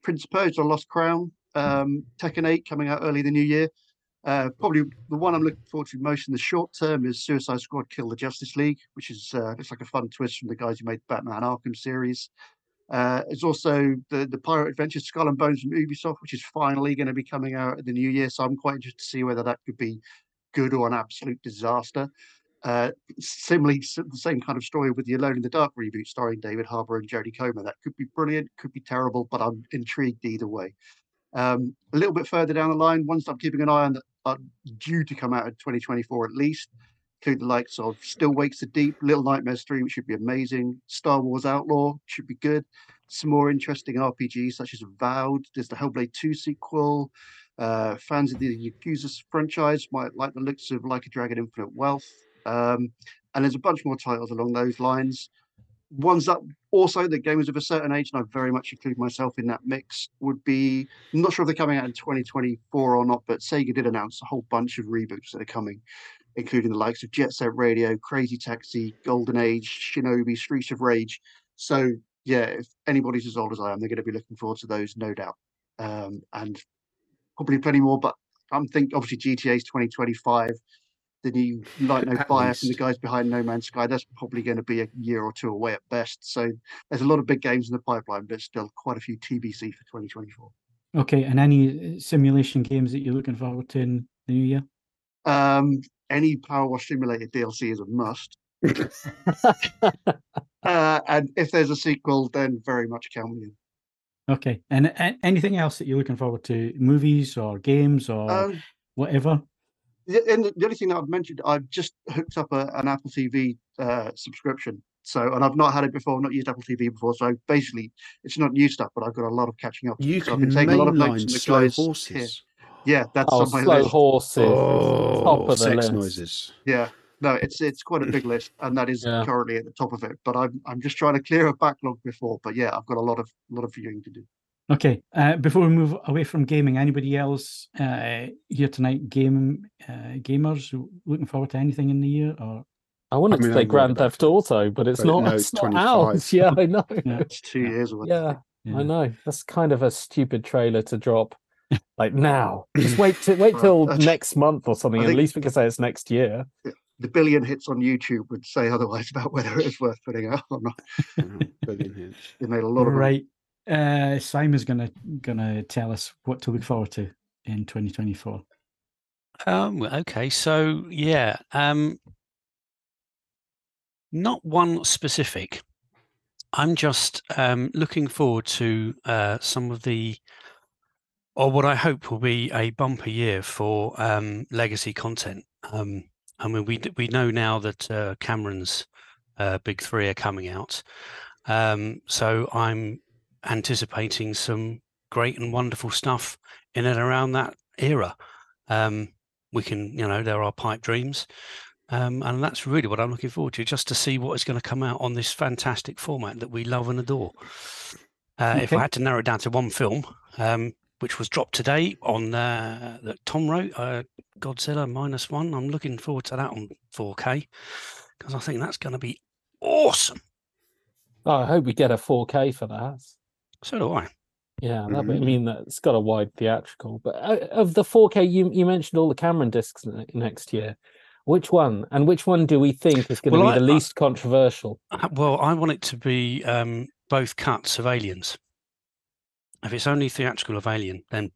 Prince of Persia: Lost Crown, um, Tekken 8 coming out early the new year. Uh, probably the one I'm looking forward to most in the short term is Suicide Squad: Kill the Justice League, which is uh, it's like a fun twist from the guys who made Batman Arkham series. Uh, it's also the the Pirate Adventures Skull and Bones from Ubisoft, which is finally going to be coming out at the new year. So I'm quite interested to see whether that could be good or an absolute disaster. Uh, similarly, the same kind of story with the Alone in the Dark reboot starring David Harbour and Jodie Comer. That could be brilliant, could be terrible, but I'm intrigued either way. Um, a little bit further down the line, that I'm keeping an eye on that are due to come out in 2024 at least, include the likes of Still Wakes the Deep, Little Nightmares 3, which should be amazing, Star Wars Outlaw, should be good, some more interesting RPGs such as Avowed, there's the Hellblade 2 sequel. Uh, fans of the Yakuza franchise might like the looks of Like a Dragon Infinite Wealth. Um, and there's a bunch more titles along those lines. Ones that also the gamers of a certain age, and I very much include myself in that mix, would be I'm not sure if they're coming out in 2024 or not, but Sega did announce a whole bunch of reboots that are coming, including the likes of Jet Set Radio, Crazy Taxi, Golden Axe, Shinobi, Streets of Rage. So yeah, if anybody's as old as I am, they're going to be looking forward to those, no doubt. Um, and probably plenty more, but I'm thinking obviously GTA's 2025. The new Light No At Fire from the guys behind No Man's Sky. That's probably going to be a year or two away at best. So there's a lot of big games in the pipeline, but still quite a few TBC for 2024. Okay, and any uh, simulation games that you're looking forward to in the new year? Um, any Power Wash Simulator DLC is a must. (laughs) Uh, and if there's a sequel, then very much count me in. Okay, and anything else that you're looking forward to? Movies or games or Um, whatever? The, and the the only thing that I've mentioned, I've just hooked up a, an Apple TV uh, subscription. So, and I've not had it before, not used Apple TV before. So basically, it's not new stuff, but I've got a lot of catching up. to You do. So I've can been taking a lot of notes mainline from the slow guys here. horses. Yeah, that's oh, on my slow list. horses. is top Oh, of the sex list. noises. Yeah, no, it's it's quite a big list, and that is Yeah. currently at the top of it. But I'm I'm just trying to clear a backlog before. But yeah, I've got a lot of lot of viewing to do. Okay, uh, before we move away from gaming, anybody else uh, here tonight, game uh, gamers looking forward to anything in the year? Or I wanted mean, to say I'm Grand Theft Auto, but it's but not. no, it's it's not out. (laughs) Yeah, I know. Yeah. (laughs) It's two years away. Yeah, Yeah. I know. That's kind of a stupid trailer to drop. (laughs) Like now, (clears throat) just wait to wait till that's- next month or something. I At least we can say it's next year. The billion hits on YouTube would say otherwise about whether it was worth putting out or not. Brilliant hits. They made a lot of money. right, uh, Simon's gonna gonna tell us what to look forward to in 2024. Um, okay, so yeah, um, not one specific. I'm just um, looking forward to uh, some of the, or what I hope will be a bumper year for um, legacy content. Um, I mean, we we know now that uh, Cameron's uh, big three are coming out, um, so I'm anticipating some great and wonderful stuff in and around that era. Um, we can, you know, there are pipe dreams. Um, and that's really what I'm looking forward to, just to see what is going to come out on this fantastic format that we love and adore. Uh, If I had to narrow it down to one film, um, which was dropped today on uh, that Tom wrote, uh, Godzilla minus one, I'm looking forward to that on 4K because I think that's going to be awesome. Oh, I hope we get a 4K for that. So do I. Yeah, that would Mhm. mean that it's got a wide theatrical. But uh, of the 4K, you you mentioned all the Cameron discs ne- next year. Which one? And which one do we think is going to Well, be the I- I- least controversial? Uh, Well, I want it to be um, both cuts of Aliens. If it's only theatrical of Alien, then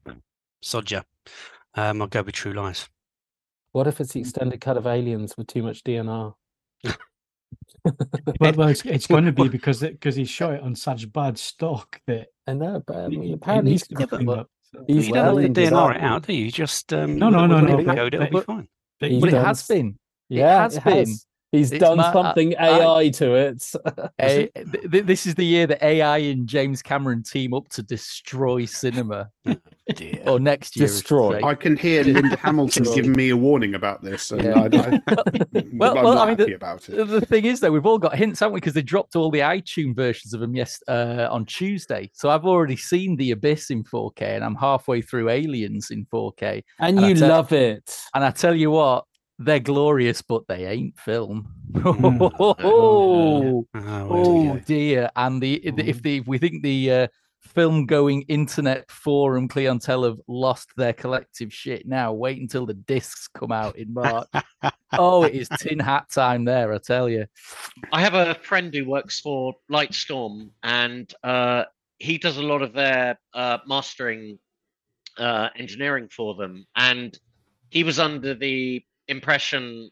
Sodja. Um, I'll go with True Lies. What if it's the extended cut of Aliens with too much DNR? (laughs) Well, well it's, it's going to be because because he shot it on such bad stock that I know, but I mean, apparently needs he's, Yeah, but up, so- he's you don't well have to DNR it out, do you? Just um, No, no, no, when no, you but- Code, it'll be but- fine. but He's But it done has s- been. Yeah, has it been. Has. He's It's done ma- something I- AI to it. (laughs) A- th- th- this is the year that AI and James Cameron team up to destroy cinema. (laughs) Dear. Or next year. Destroy. I can hear (laughs) Linda Hamilton giving me a warning about this, and Yeah. I, I, Well- I'm well, not I mean, happy the- about it. The- The thing is, though, we've all got hints, haven't we? Because they dropped all the iTunes versions of them yes uh, on Tuesday. So I've already seen The Abyss in 4K, and I'm halfway through Aliens in 4K. and And you tell- love it. And I tell you what, they're glorious, but they ain't film. (laughs) Mm. oh, Oh, well, oh dear! And the if the if we think the uh, film going internet forum clientele have lost their collective shit now, wait until the discs come out in March. (laughs) oh, it is tin hat time there, I tell you. I have a friend who works for Lightstorm, and uh, he does a lot of their uh, mastering uh, engineering for them. And he was under the impression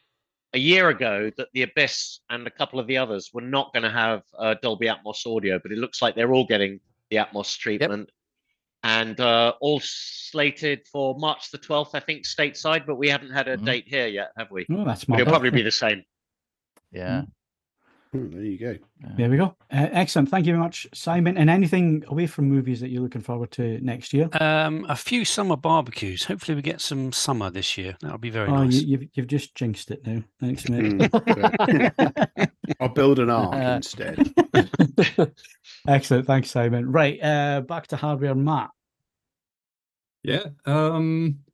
a year ago that the Abyss and a couple of the others were not going to have uh, Dolby Atmos audio, but it looks like they're all getting the Atmos treatment. And uh, all slated for March the 12th, I think, stateside, but we haven't had a Mhm. date here yet, have we? Oh, that's But it'll marvellous. probably be the same. Yeah. Hmm, there you go. There we go. Uh, excellent. Thank you very much, Simon. And anything away from movies that you're looking forward to next year? Um, a few summer barbecues. Hopefully, we get some summer this year. That'll be very oh, nice. you, you've you've just jinxed it now. Thanks, mate. Mm, (laughs) I'll build an ark Uh, instead. (laughs) Excellent. Thanks, Simon. Right. Uh, back to hardware, Matt. Yeah. Um, I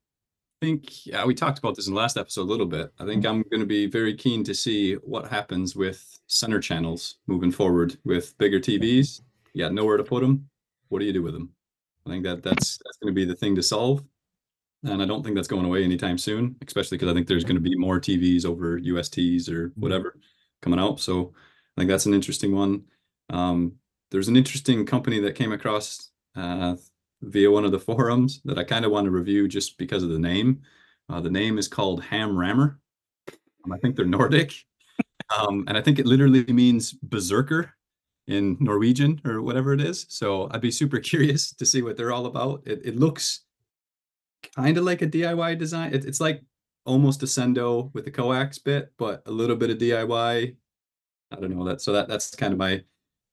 think yeah, we talked about this in the last episode a little bit. I think I'm going to be very keen to see what happens with center channels moving forward with bigger TVs. You got nowhere to put them. What do you do with them? I think that that's that's going to be the thing to solve. And I don't think that's going away anytime soon, especially because I think there's going to be more TVs over USTs or whatever coming out. So I think that's an interesting one. Um, there's an interesting company that came across uh, via one of the forums that I kind of want to review just because of the name. Uh, the name is called Ham Rammer. Um, I think they're Nordic. (laughs) Um, and I think it literally means berserker in Norwegian or whatever it is. So I'd be super (laughs) curious to see what they're all about. It, it looks kind of like a DIY design. It, it's like almost Ascendo with the coax bit, but a little bit of DIY. I don't know that. So that that's kind of my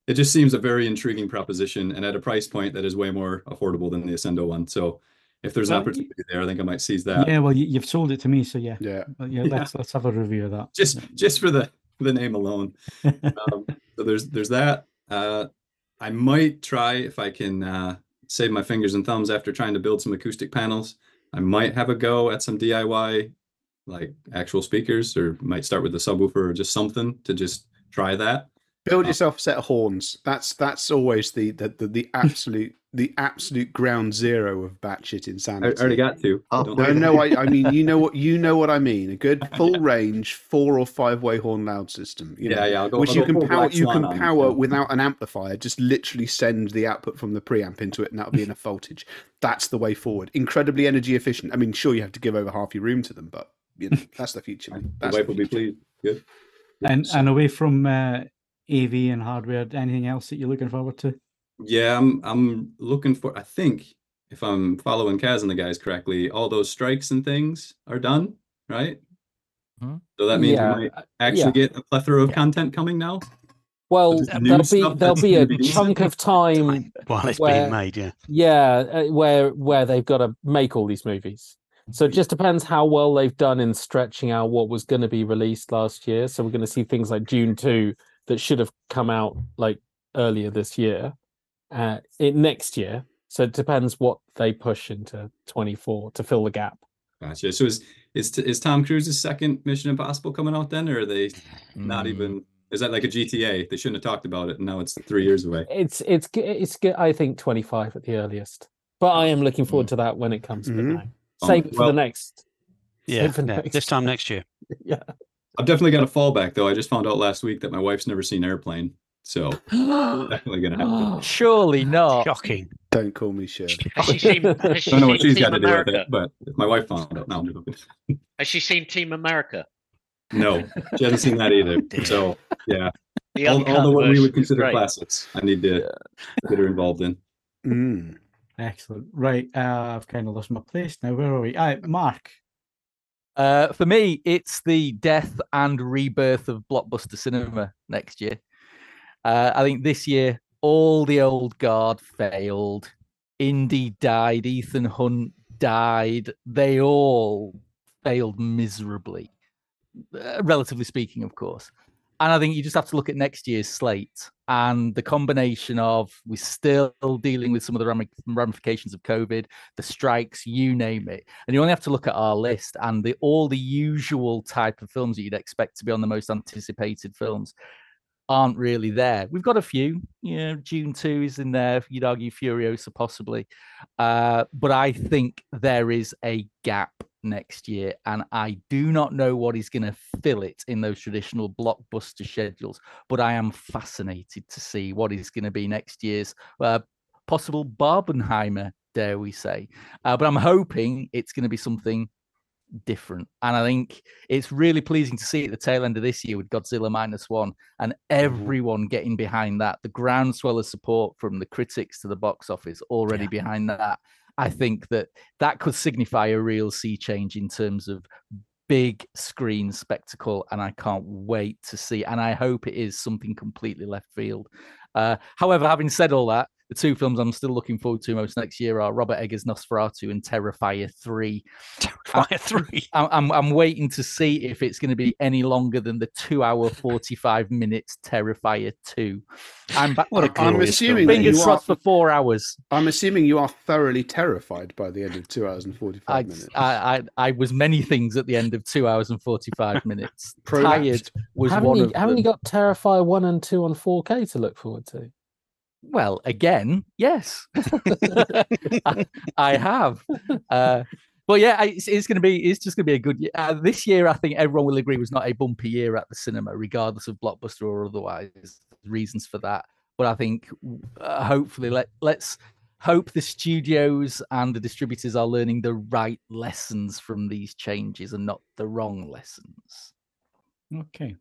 it just seems a very intriguing proposition and at a price point that is way more affordable than the Ascendo one. So if there's Well, y- opportunity there, I think I might seize that. Yeah, well, you, you've sold it to me, so yeah. Yeah. But yeah, Yeah. let's let's have a review of that. Just just for the the name alone. (laughs) Um, so there's there's that. Uh, I might try if I can uh, save my fingers and thumbs after trying to build some acoustic panels. I might have a go at some DIY, like actual speakers, or might start with the subwoofer or just something to just try that. Build yourself a set of horns. That's that's always the the, the, the absolute the absolute ground zero of batshit I, insanity. I already got to. Oh, Don't No, no, I, I mean you know what you know what I mean. A good full (laughs) range four or five way horn loud system. You know, yeah, yeah. I'll go, which I'll you go can power you can on it, power yeah. without an amplifier just literally send the output from the preamp into it and that'll be enough voltage that's the way forward incredibly energy efficient i mean sure you have to give over half your room to them but you know that's the future man. (laughs) The That's the wife will be pleased. Good. And So- and away from uh, AV and hardware, anything else that you're looking forward to? Yeah, I'm I'm looking for I think if I'm following Kaz and the guys correctly, all those strikes and things are done, right? Mhm. So that means Yeah, we might uh, actually yeah. get a plethora of Yeah. content coming now. Well, Just there'll be there'll be a chunk of time (laughs) While it's where- being made, yeah. Yeah, uh, where where they've got to make all these movies. So it just depends how well they've done in stretching out what was going to be released last year. So we're going to see things like Dune two that should have come out like earlier this year, uh, it, next year. So it depends what they push into twenty four to fill the gap. Gotcha. So is is is Tom Cruise's second Mission Impossible coming out then, or are they not Mm. even? Is that like a GTA? They shouldn't have talked about it, and now it's three years away. It's it's g- it's g- I think twenty five at the earliest. But I am looking forward to that when it comes. But Mhm. now. Save it for well- the next. Yeah, for next This time next year. (laughs) Yeah. I've definitely got a fallback though. I just found out last week that my wife's never seen Airplane, so (gasps) definitely gonna have to. (gasps) Surely not. Shocking. don't call me sure Has she seen, (laughs) has she I don't know what seen she's Team got to do with America? it, but if my wife found out, no, (laughs) Has she seen Team America? No, she hasn't seen that either. dear. (laughs) So yeah, The all, all the what we would consider great. classics, I need to get her involved in. Mm. Excellent. Right. Uh, I've kind of lost my place now. Where are we? Uh, Mark. Uh, for me, it's the death and rebirth of blockbuster cinema next year. Uh, I think this year all the old guard failed. Indy died. Ethan Hunt died. They all failed miserably, uh, relatively speaking, of course. And I think you just have to look at next year's slate and the combination of we're still dealing with some of the ramifications of COVID, the strikes, you name it. And you only have to look at our list and the all the usual type of films that you'd expect to be on the most anticipated films aren't really there. We've got a few, you know, Dune 2 is in there, you'd argue Furiosa possibly. Uh, but I think there is a gap next year, and I do not know what is going to fill it in those traditional blockbuster schedules. But I am fascinated to see what is going to be next year's uh, possible Barbenheimer, dare we say. Uh, but I'm hoping it's going to be something different. And I think it's really pleasing to see at the tail end of this year with Godzilla minus one and mm-hmm. everyone getting behind that. The groundswell of support from the critics to the box office already yeah. behind that. I think that that could signify a real sea change in terms of big screen spectacle. And I can't wait to see. And I hope it is something completely left field. Uh, however, having said all that, the two films I'm still looking forward to most next year are Robert Eggers' Nosferatu and Terrifier 3. Terrifier 3. (laughs) I'm, I'm, I'm waiting to see if it's going to be any longer than the two hour, 45 minutes Terrifier 2. I'm, back, I'm assuming fingers crossed for four hours. I'm assuming you are thoroughly terrified by the end of two hours and 45 I, minutes. I, I, I was many things at the end of two hours and 45 minutes. (laughs) Tired was haven't one you, of Haven't them. you got Terrifier 1 and 2 on 4K to look forward to? Well, again, yes, (laughs) I, I, have. Uh, but yeah, it's, it's going to be. It's just going to be a good year. Uh, this year, I think everyone will agree was not a bumpy year at the cinema, regardless of blockbuster or otherwise. Reasons for that, but I think uh, hopefully let let's hope the studios and the distributors are learning the right lessons from these changes and not the wrong lessons. Okay.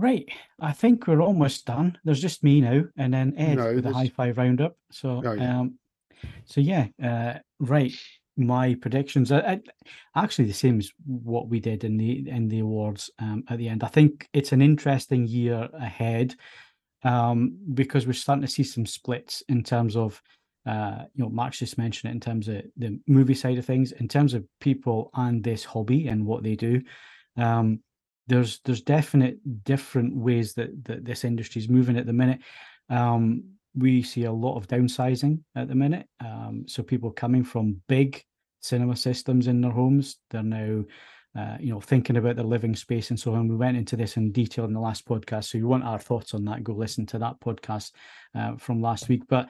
Right, I think we're almost done. There's just me now, and then Ed no, with the high five roundup. So, oh, yeah. um, so yeah, uh, right. My predictions are actually the same as what we did in the in the awards um, at the end. I think it's an interesting year ahead um, because we're starting to see some splits in terms of uh, you know, Mark's just mentioned it in terms of the movie side of things, in terms of people and this hobby and what they do. Um, there's there's definite different ways that that this industry is moving at the minute. Um, we see a lot of downsizing at the minute. Um, so people coming from big cinema systems in their homes, they're now uh, you know, thinking about their living space and so on. We went into this in detail in the last podcast. So you want our thoughts on that, go listen to that podcast uh, from last week. But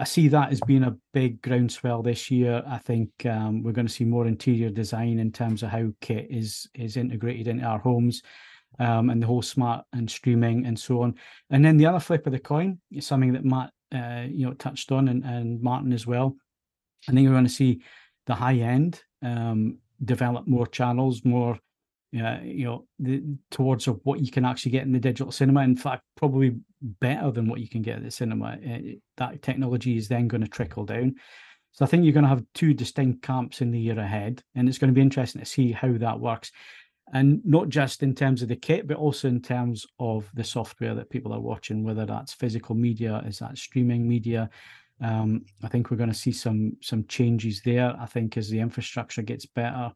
I see that as being a big groundswell this year. I think um, we're going to see more interior design in terms of how kit is is integrated into our homes, um, and the whole smart and streaming and so on. And then the other flip of the coin is something that Matt, uh, you know, touched on and, and Martin as well. I think we're going to see the high end um, develop more channels, more uh, you know, the, towards of what you can actually get in the digital cinema. In fact, probably better than what you can get at the cinema. Uh, that technology is then going to trickle down. So I think you're going to have two distinct camps in the year ahead, and it's going to be interesting to see how that works. And not just in terms of the kit, but also in terms of the software that people are watching, whether that's physical media, is that streaming media. Um, I think we're going to see some some changes there. I think as the infrastructure gets better,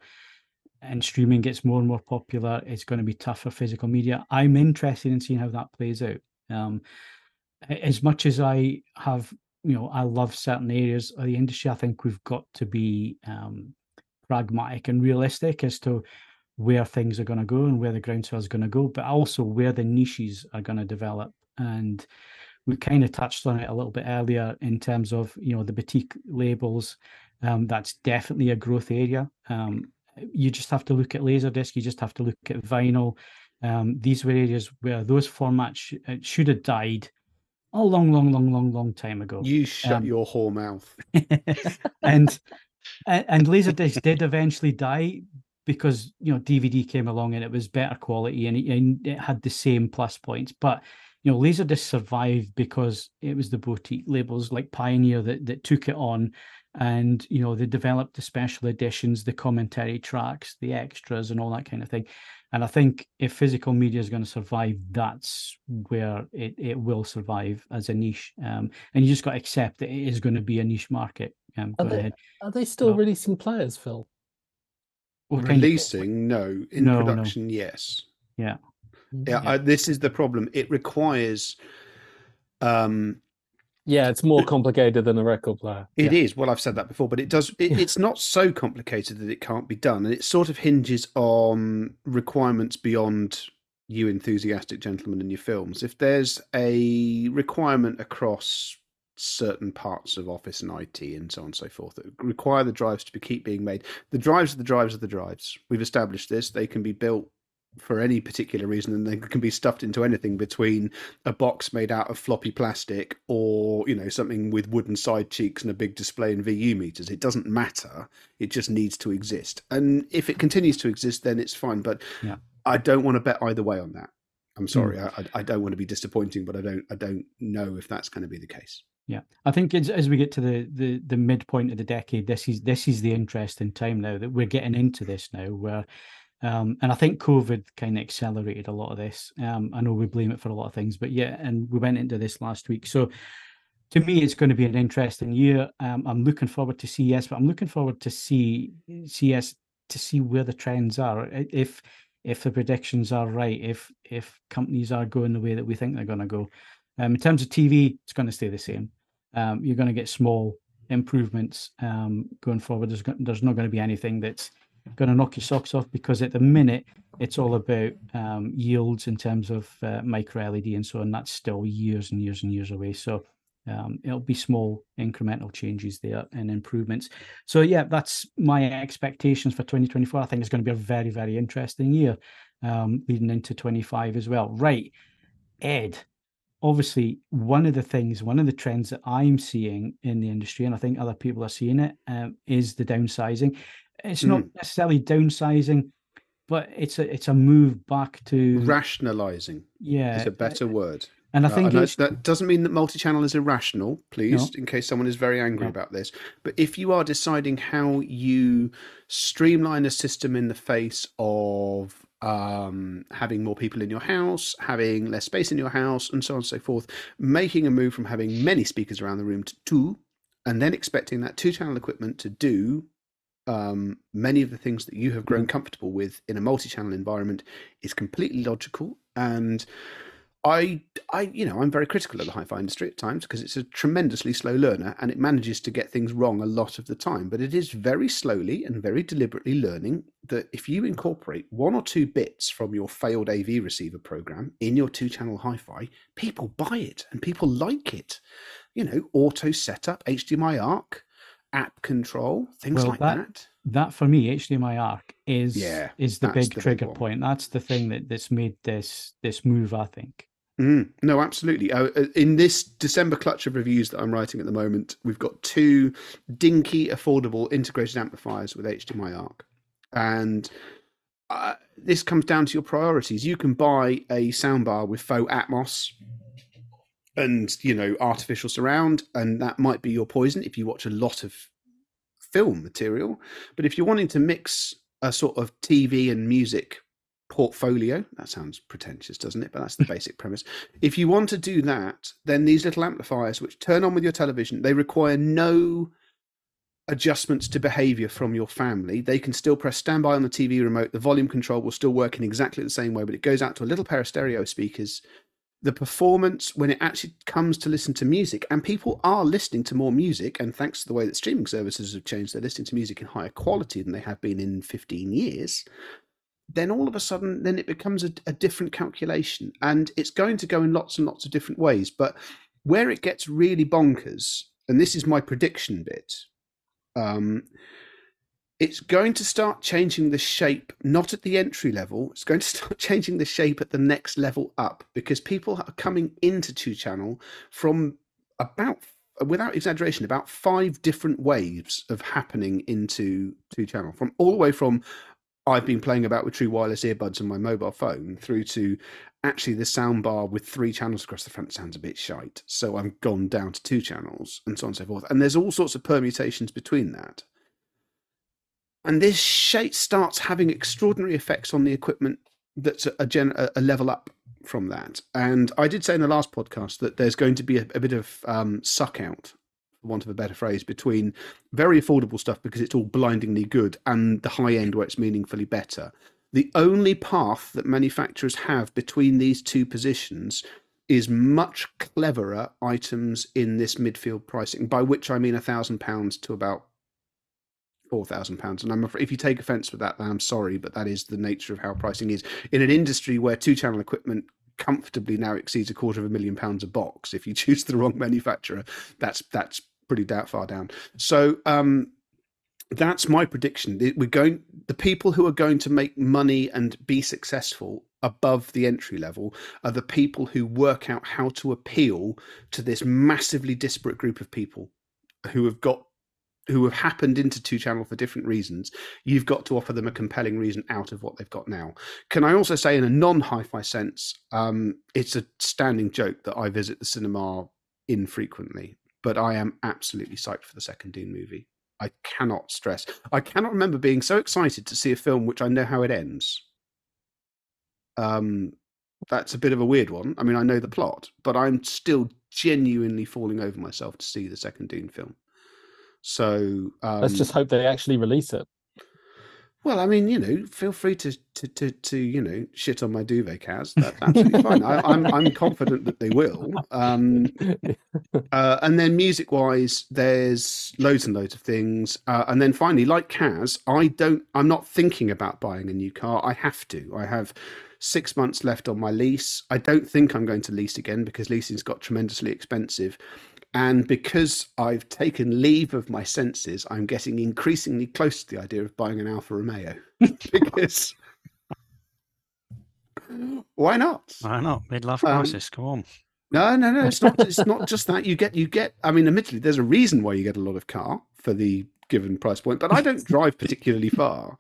and streaming gets more and more popular, it's going to be tough for physical media. I'm interested in seeing how that plays out. Um, as much as I have, you know, I love certain areas of the industry, I think we've got to be um, pragmatic and realistic as to where things are going to go and where the groundswell is going to go, but also where the niches are going to develop. And we kind of touched on it a little bit earlier in terms of, you know, the boutique labels. Um, that's definitely a growth area. Um, you just have to look at laserdisc you just have to look at vinyl. Um, these were areas where those formats sh- uh, should have died a long long long long long time ago. You shut um, your whole mouth. (laughs) and and laserdisc did eventually die because you know dvd came along and it was better quality and it, and it had the same plus points. But you know, Laserdisc survived because it was the boutique labels like Pioneer that that took it on, and you know they developed the special editions, the commentary tracks, the extras, and all that kind of thing. And I think if physical media is going to survive, that's where it, it will survive as a niche. Um, and you just got to accept that it is going to be a niche market. Um, Are they, ahead. are they still No. releasing players, Phil? What kind of- Releasing, no. In No, no. production, yes. Yeah. Yeah, Yeah. I, this is the problem. It requires. Um, Yeah, it's more complicated than a record player. It is. Well, I've said that before, but it does. It, it's not so complicated that it can't be done, and it sort of hinges on requirements beyond you enthusiastic gentlemen in your films. If there's a requirement across certain parts of Office and IT and so on and so forth that require the drives to be, keep being made, the drives are the drives are the drives. We've established this. They can be built for any particular reason and they can be stuffed into anything between a box made out of floppy plastic or you know something with wooden side cheeks and a big display in vu meters. It doesn't matter. It just needs to exist. And if it continues to exist then it's fine. But Yeah. i don't want to bet either way on that. I'm hmm. sorry. I, I- I don't want to be disappointing but i don't i don't know if that's going to be the case. Yeah, I think as, as we get to the, the the midpoint of the decade, this is this is the interesting time now that we're getting into this now, where, um, and I think COVID kind of accelerated a lot of this. Um, I know we blame it for a lot of things, but yeah, and we went into this last week. So, to me, it's going to be an interesting year. Um, I'm looking forward to CES, but I'm looking forward to see CES to see where the trends are. If if the predictions are right, if if companies are going the way that we think they're going to go. Um, in terms of TV, it's going to stay the same. Um, you're going to get small improvements um, going forward. There's, there's not going to be anything that's going to knock your socks off because at the minute it's all about um, yields in terms of uh, micro LED and so on. That's still years and years and years away. So um, it'll be small incremental changes there and improvements. So yeah, that's my expectations for 2024. I think it's going to be a very very interesting year um, leading into 25 as well. Right, Ed obviously one of the things one of the trends that i'm seeing in the industry and i think other people are seeing it um, is the downsizing it's not necessarily downsizing but it's a it's a move back to rationalizing yeah is a better word and i Uh, think it's, that doesn't mean that multi-channel is irrational, please, No. in case someone is very angry No. about this. But if you are deciding how you streamline a system in the face of um, having more people in your house, having less space in your house, and so on and so forth, making a move from having many speakers around the room to two, and then expecting that two-channel equipment to do um, many of the things that you have grown comfortable with in a multi-channel environment is completely logical and I, I, you know, I'm very critical of the hi-fi industry at times because it's a tremendously slow learner and it manages to get things wrong a lot of the time. But it is very slowly and very deliberately learning that if you incorporate one or two bits from your failed AV receiver program in your two-channel hi-fi, people buy it and people like it. You know, auto setup, HDMI ARC, app control, things Well, like that- that. that for me hdmi arc is Yeah, is the big the trigger one. point that's the thing that that's made this this move i think Mm, no, absolutely. Uh, uh, in this December clutch of reviews that I'm writing at the moment, we've got two dinky, affordable integrated amplifiers with HDMI ARC, and uh, this comes down to your priorities. You can buy a soundbar with faux Atmos and you know artificial surround, and that might be your poison if you watch a lot of film material. But if you're wanting to mix a sort of TV and music portfolio. That sounds pretentious, doesn't it? But that's the (laughs) basic premise. If you want to do that, then these little amplifiers, which turn on with your television, they require no adjustments to behavior from your family. They can still press standby on the TV remote. The volume control will still work in exactly the same way, but it goes out to a little pair of stereo speakers. The performance when it actually comes to listen to music, and people are listening to more music, and thanks to the way that streaming services have changed, they're listening to music in higher quality than they have been in 15 years. Then all of a sudden then it becomes a, a different calculation. And it's going to go in lots and lots of different ways. But where it gets really bonkers and this is my prediction bit um, it's going to start changing the shape not at the entry level it's going to (laughs) start changing the shape at the next level up because people are coming into two channel from about without exaggeration about five different waves of happening into two channel from all the way from I've been playing about with true wireless earbuds on my mobile phone through to actually the soundbar with three channels across the front sounds a bit shite. So I've gone down to two channels and so on and so forth. And there's all sorts of permutations between that. And this shape starts having extraordinary effects on the equipment that's a, gen- a level up from that. And I did say in the last podcast that there's going to be a, a bit of um, suck out, for want of a better phrase, between very affordable stuff because it's all blindingly good and the high end where it's meaningfully better. The only path that manufacturers have between these two positions is much cleverer items in this midfield pricing, by which I mean a thousand pounds to about four thousand pounds. And I'm afraid if you take offence with that, then I'm sorry, but that is the nature of how pricing is in an industry where two-channel equipment comfortably now exceeds a quarter of a million pounds a box. If you (laughs) choose the wrong manufacturer, that's that's pretty that far down. So um, that's my prediction. We're going the people who are going to make money and be successful above the entry level are the people who work out how to appeal to this massively disparate group of people who have got who have happened into two channel for different reasons you've got to offer them a compelling reason out of what they've got now can i also say in a non hi-fi sense um, it's a standing joke that i visit the cinema infrequently but i am absolutely psyched for the second dune movie I cannot stress. I cannot remember being so excited to see a film which I know how it ends. Um, that's a bit of a weird one. I mean, I know the plot, but I'm still genuinely falling over myself to see the second Dune film. So um, let's just hope they actually release it. Well, I mean, you know, feel free to to to, to you know shit on my duvet, Kaz. (laughs) That's absolutely fine. I, am I'm, I'm confident that they will. Um, (laughs) uh, and then music wise, there's loads and loads of things. Uh, and then finally, like Kaz, I don't. I'm not thinking about buying a new car. I have to. I have six months left on my lease. I don't think I'm going to lease again because leasing's got tremendously expensive. And because I've taken leave of my senses, I'm getting increasingly close to the idea of buying an Alfa Romeo. (laughs) because why not? Why not? Midlife um, crisis. Um, Come on. No, no, no. It's not. It's not just that. You get. You get. I mean, admittedly, there's a reason why you get a lot of car for the given price point. But I don't (laughs) drive particularly far.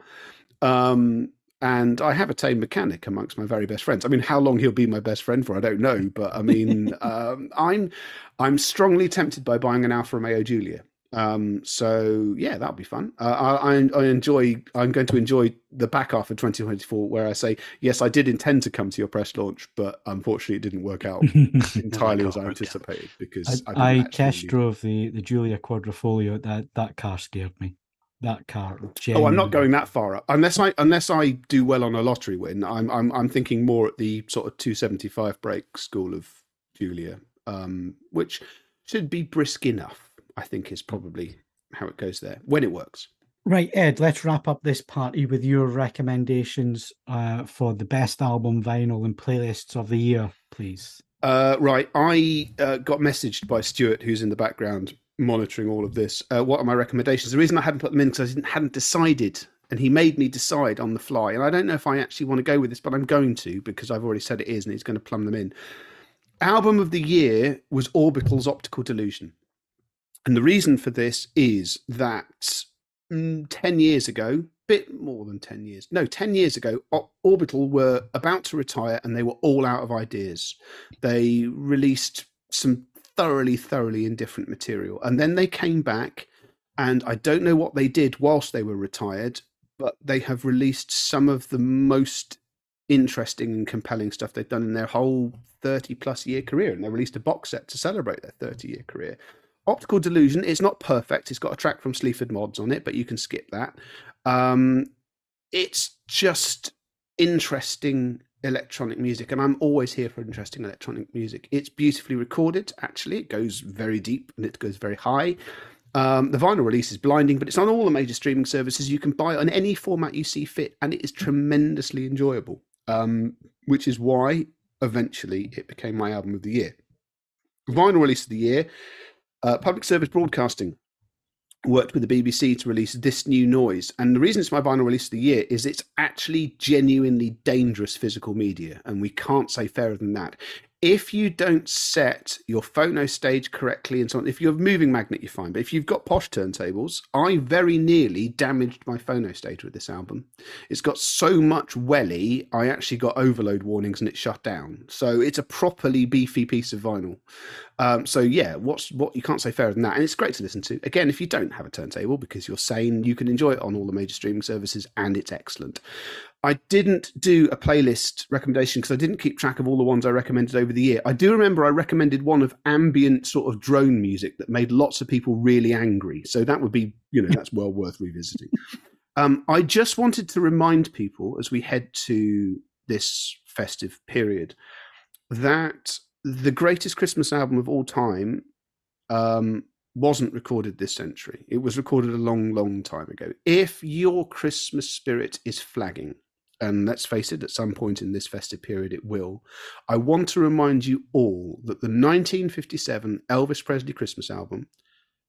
Um, and I have a tame mechanic amongst my very best friends. I mean, how long he'll be my best friend for, I don't know. But I mean, (laughs) um, I'm I'm strongly tempted by buying an Alfa Romeo Giulia. Um, so yeah, that'll be fun. Uh, I, I enjoy. I'm going to enjoy the back half of 2024, where I say yes, I did intend to come to your press launch, but unfortunately, it didn't work out (laughs) entirely as I anticipated because I, I, I test drove the the Giulia Quadrifoglio. That that car scared me that car. Genuinely. Oh, I'm not going that far up unless I unless I do well on a lottery win. I'm I'm I'm thinking more at the sort of 275 brake school of Giulia, um, which should be brisk enough. I think is probably how it goes there when it works. Right, Ed. Let's wrap up this party with your recommendations uh, for the best album, vinyl, and playlists of the year, please. Uh, right, I uh, got messaged by Stuart, who's in the background, monitoring all of this. Uh, what are my recommendations? The reason I hadn't put them in because I didn't, hadn't decided, and he made me decide on the fly. And I don't know if I actually want to go with this, but I'm going to because I've already said it is, and he's going to plumb them in. Album of the year was Orbital's Optical Delusion, and the reason for this is that mm, ten years ago, bit more than 10 years. No, 10 years ago, Orbital were about to retire and they were all out of ideas. They released some thoroughly, thoroughly indifferent material. And then they came back, and I don't know what they did whilst they were retired, but they have released some of the most interesting and compelling stuff they've done in their whole 30 plus year career. And they released a box set to celebrate their 30 year career. Optical Delusion is not perfect. It's got a track from Sleaford Mods on it, but you can skip that. Um, it's just interesting electronic music, and I'm always here for interesting electronic music. It's beautifully recorded, actually. It goes very deep and it goes very high. Um, the vinyl release is blinding, but it's on all the major streaming services. You can buy it on any format you see fit, and it is tremendously enjoyable, um, which is why eventually it became my album of the year. Vinyl release of the year, uh, public service broadcasting worked with the BBC to release This New Noise. And the reason it's my vinyl release of the year is it's actually genuinely dangerous physical media. And we can't say fairer than that. If you don't set your phono stage correctly and so on, if you're moving magnet, you're fine. But if you've got posh turntables, I very nearly damaged my phono stage with this album. It's got so much welly, I actually got overload warnings and it shut down. So it's a properly beefy piece of vinyl. Um, so yeah, what's what you can't say fairer than that, and it's great to listen to. Again, if you don't have a turntable because you're sane, you can enjoy it on all the major streaming services, and it's excellent. I didn't do a playlist recommendation because I didn't keep track of all the ones I recommended over the year. I do remember I recommended one of ambient sort of drone music that made lots of people really angry. So that would be, you know, that's well worth revisiting. (laughs) Um, I just wanted to remind people as we head to this festive period that the greatest Christmas album of all time um, wasn't recorded this century. It was recorded a long, long time ago. If your Christmas spirit is flagging, and let's face it, at some point in this festive period it will, I want to remind you all that the 1957 Elvis Presley Christmas album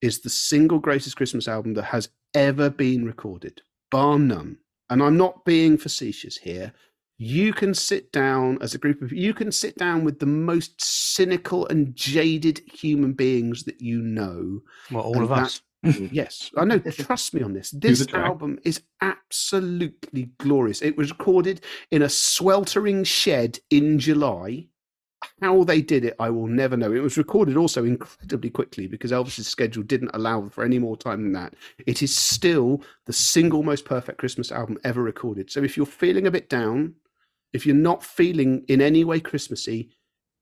is the single greatest Christmas album that has ever been recorded, bar none. And I'm not being facetious here. You can sit down as a group of you can sit down with the most cynical and jaded human beings that you know. Well, all of us. Yes, I know. Trust me on this. This album is absolutely glorious. It was recorded in a sweltering shed in July. How they did it, I will never know. It was recorded also incredibly quickly because Elvis's schedule didn't allow for any more time than that. It is still the single most perfect Christmas album ever recorded. So if you're feeling a bit down, if you're not feeling in any way Christmassy,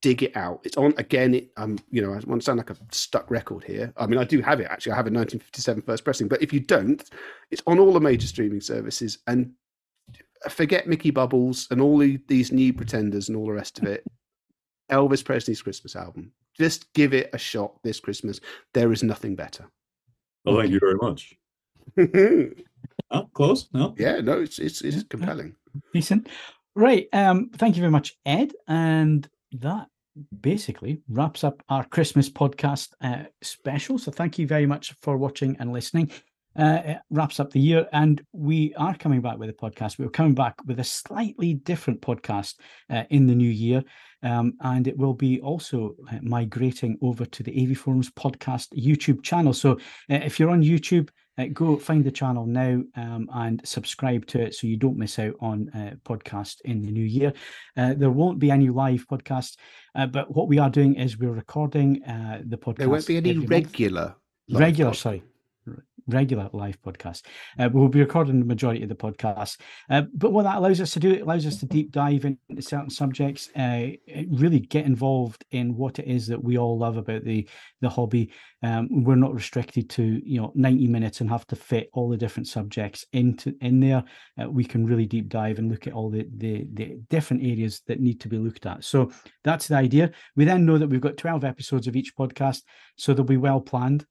dig it out. It's on again. It, um, you know, I want to sound like a stuck record here. I mean, I do have it actually. I have a 1957 first pressing, but if you don't, it's on all the major streaming services. And forget Mickey Bubbles and all the, these new pretenders and all the rest of it. Elvis Presley's Christmas album. Just give it a shot this Christmas. There is nothing better. Well, thank you very much. (laughs) oh, close? No. Yeah, no, it's it's it's compelling. Decent. Right. Um, thank you very much, Ed. And that basically wraps up our Christmas podcast uh, special. So thank you very much for watching and listening. Uh, it wraps up the year, and we are coming back with a podcast. We're coming back with a slightly different podcast uh, in the new year, um, and it will be also uh, migrating over to the AV Forums podcast YouTube channel. So uh, if you're on YouTube, uh, go find the channel now um, and subscribe to it so you don't miss out on uh, podcast in the new year. Uh, there won't be any live podcast, uh, but what we are doing is we're recording uh, the podcast. There won't be any regular. Regular, sorry regular live podcast. Uh, we'll be recording the majority of the podcast. Uh, but what that allows us to do, it allows us to deep dive into certain subjects, uh, really get involved in what it is that we all love about the the hobby. Um, we're not restricted to you know 90 minutes and have to fit all the different subjects into in there. Uh, we can really deep dive and look at all the, the the different areas that need to be looked at. So that's the idea. We then know that we've got 12 episodes of each podcast, so they'll be well planned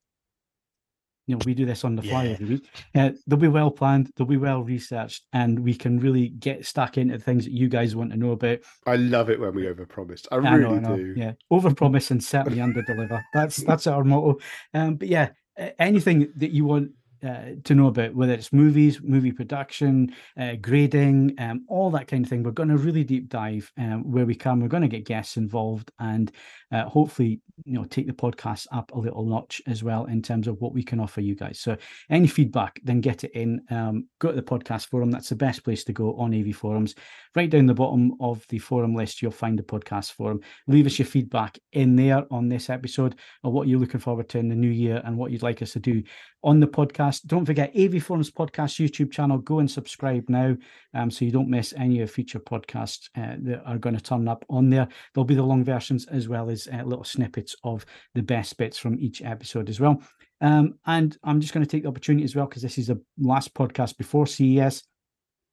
you know we do this on the fly yeah. every week. Uh, they'll be well planned they'll be well researched and we can really get stuck into the things that you guys want to know about. I love it when we overpromise. I, I really know, I do. Yeah. Overpromise and certainly underdeliver. That's (laughs) that's our motto. Um but yeah anything that you want uh, to know about whether it's movies, movie production, uh, grading, um, all that kind of thing. We're going to really deep dive um, where we can. We're going to get guests involved and uh, hopefully, you know, take the podcast up a little notch as well in terms of what we can offer you guys. So, any feedback, then get it in. Um, go to the podcast forum. That's the best place to go on AV forums. Right down the bottom of the forum list, you'll find the podcast forum. Leave us your feedback in there on this episode or what you're looking forward to in the new year and what you'd like us to do on the podcast. Don't forget AV Forums Podcast YouTube channel. Go and subscribe now um, so you don't miss any of future podcasts uh, that are going to turn up on there. There'll be the long versions as well as uh, little snippets of the best bits from each episode as well. Um, and I'm just going to take the opportunity as well because this is the last podcast before CES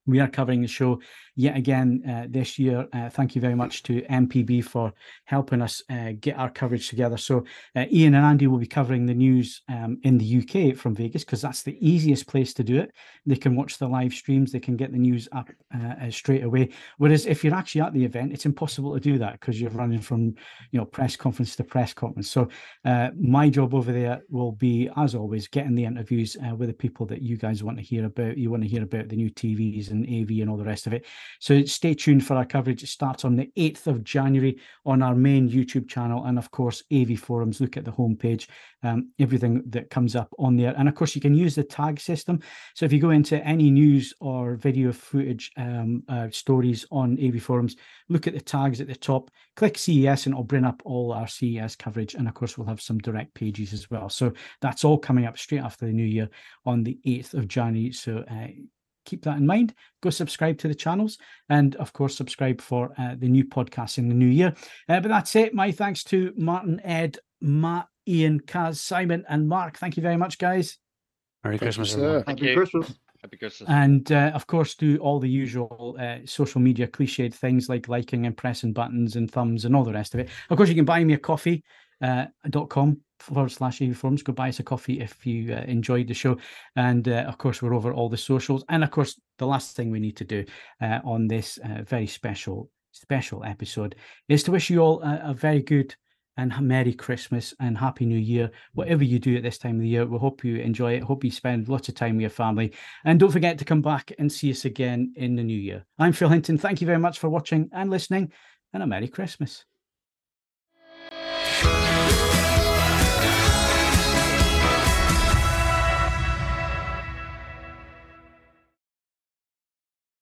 we are covering the show yet again uh, this year. Uh, thank you very much to MPB for helping us uh, get our coverage together. So, uh, Ian and Andy will be covering the news um, in the UK from Vegas because that's the easiest place to do it. They can watch the live streams, they can get the news up uh, uh, straight away. Whereas if you're actually at the event, it's impossible to do that because you're running from you know press conference to press conference. So, my job over there will be, as always, getting the interviews with the people that you guys want to hear about. You want to hear about the new TVs and and AV and all the rest of it. So stay tuned for our coverage. It starts on the 8th of January on our main YouTube channel. And of course, AV Forums. Look at the homepage, um, everything that comes up on there. And of course, you can use the tag system. So if you go into any news or video footage um, uh, stories on AV Forums, look at the tags at the top, click CES, and it'll bring up all our CES coverage. And of course, we'll have some direct pages as well. So that's all coming up straight after the new year on the 8th of January. So uh, keep that in mind. Go subscribe to the channels and, of course, subscribe for uh, the new podcast in the new year. Uh, but that's it. My thanks to Martin, Ed, Matt, Ian, Kaz, Simon, and Mark. Thank you very much, guys. Merry Thank Christmas, sir. everyone. Thank Happy you. Christmas. Happy Christmas. And uh, of course, do all the usual uh, social media cliched things like liking and pressing buttons and thumbs and all the rest of it. Of course, you can buy me a coffee uh, dot com forward slash AV forums. Go buy us a coffee if you uh, enjoyed the show. And uh, of course, we're over all the socials. And of course, the last thing we need to do uh, on this uh, very special, special episode is to wish you all a, a very good and Merry Christmas and Happy New Year. Whatever you do at this time of the year, we hope you enjoy it. Hope you spend lots of time with your family. And don't forget to come back and see us again in the new year. I'm Phil Hinton. Thank you very much for watching and listening, and a Merry Christmas.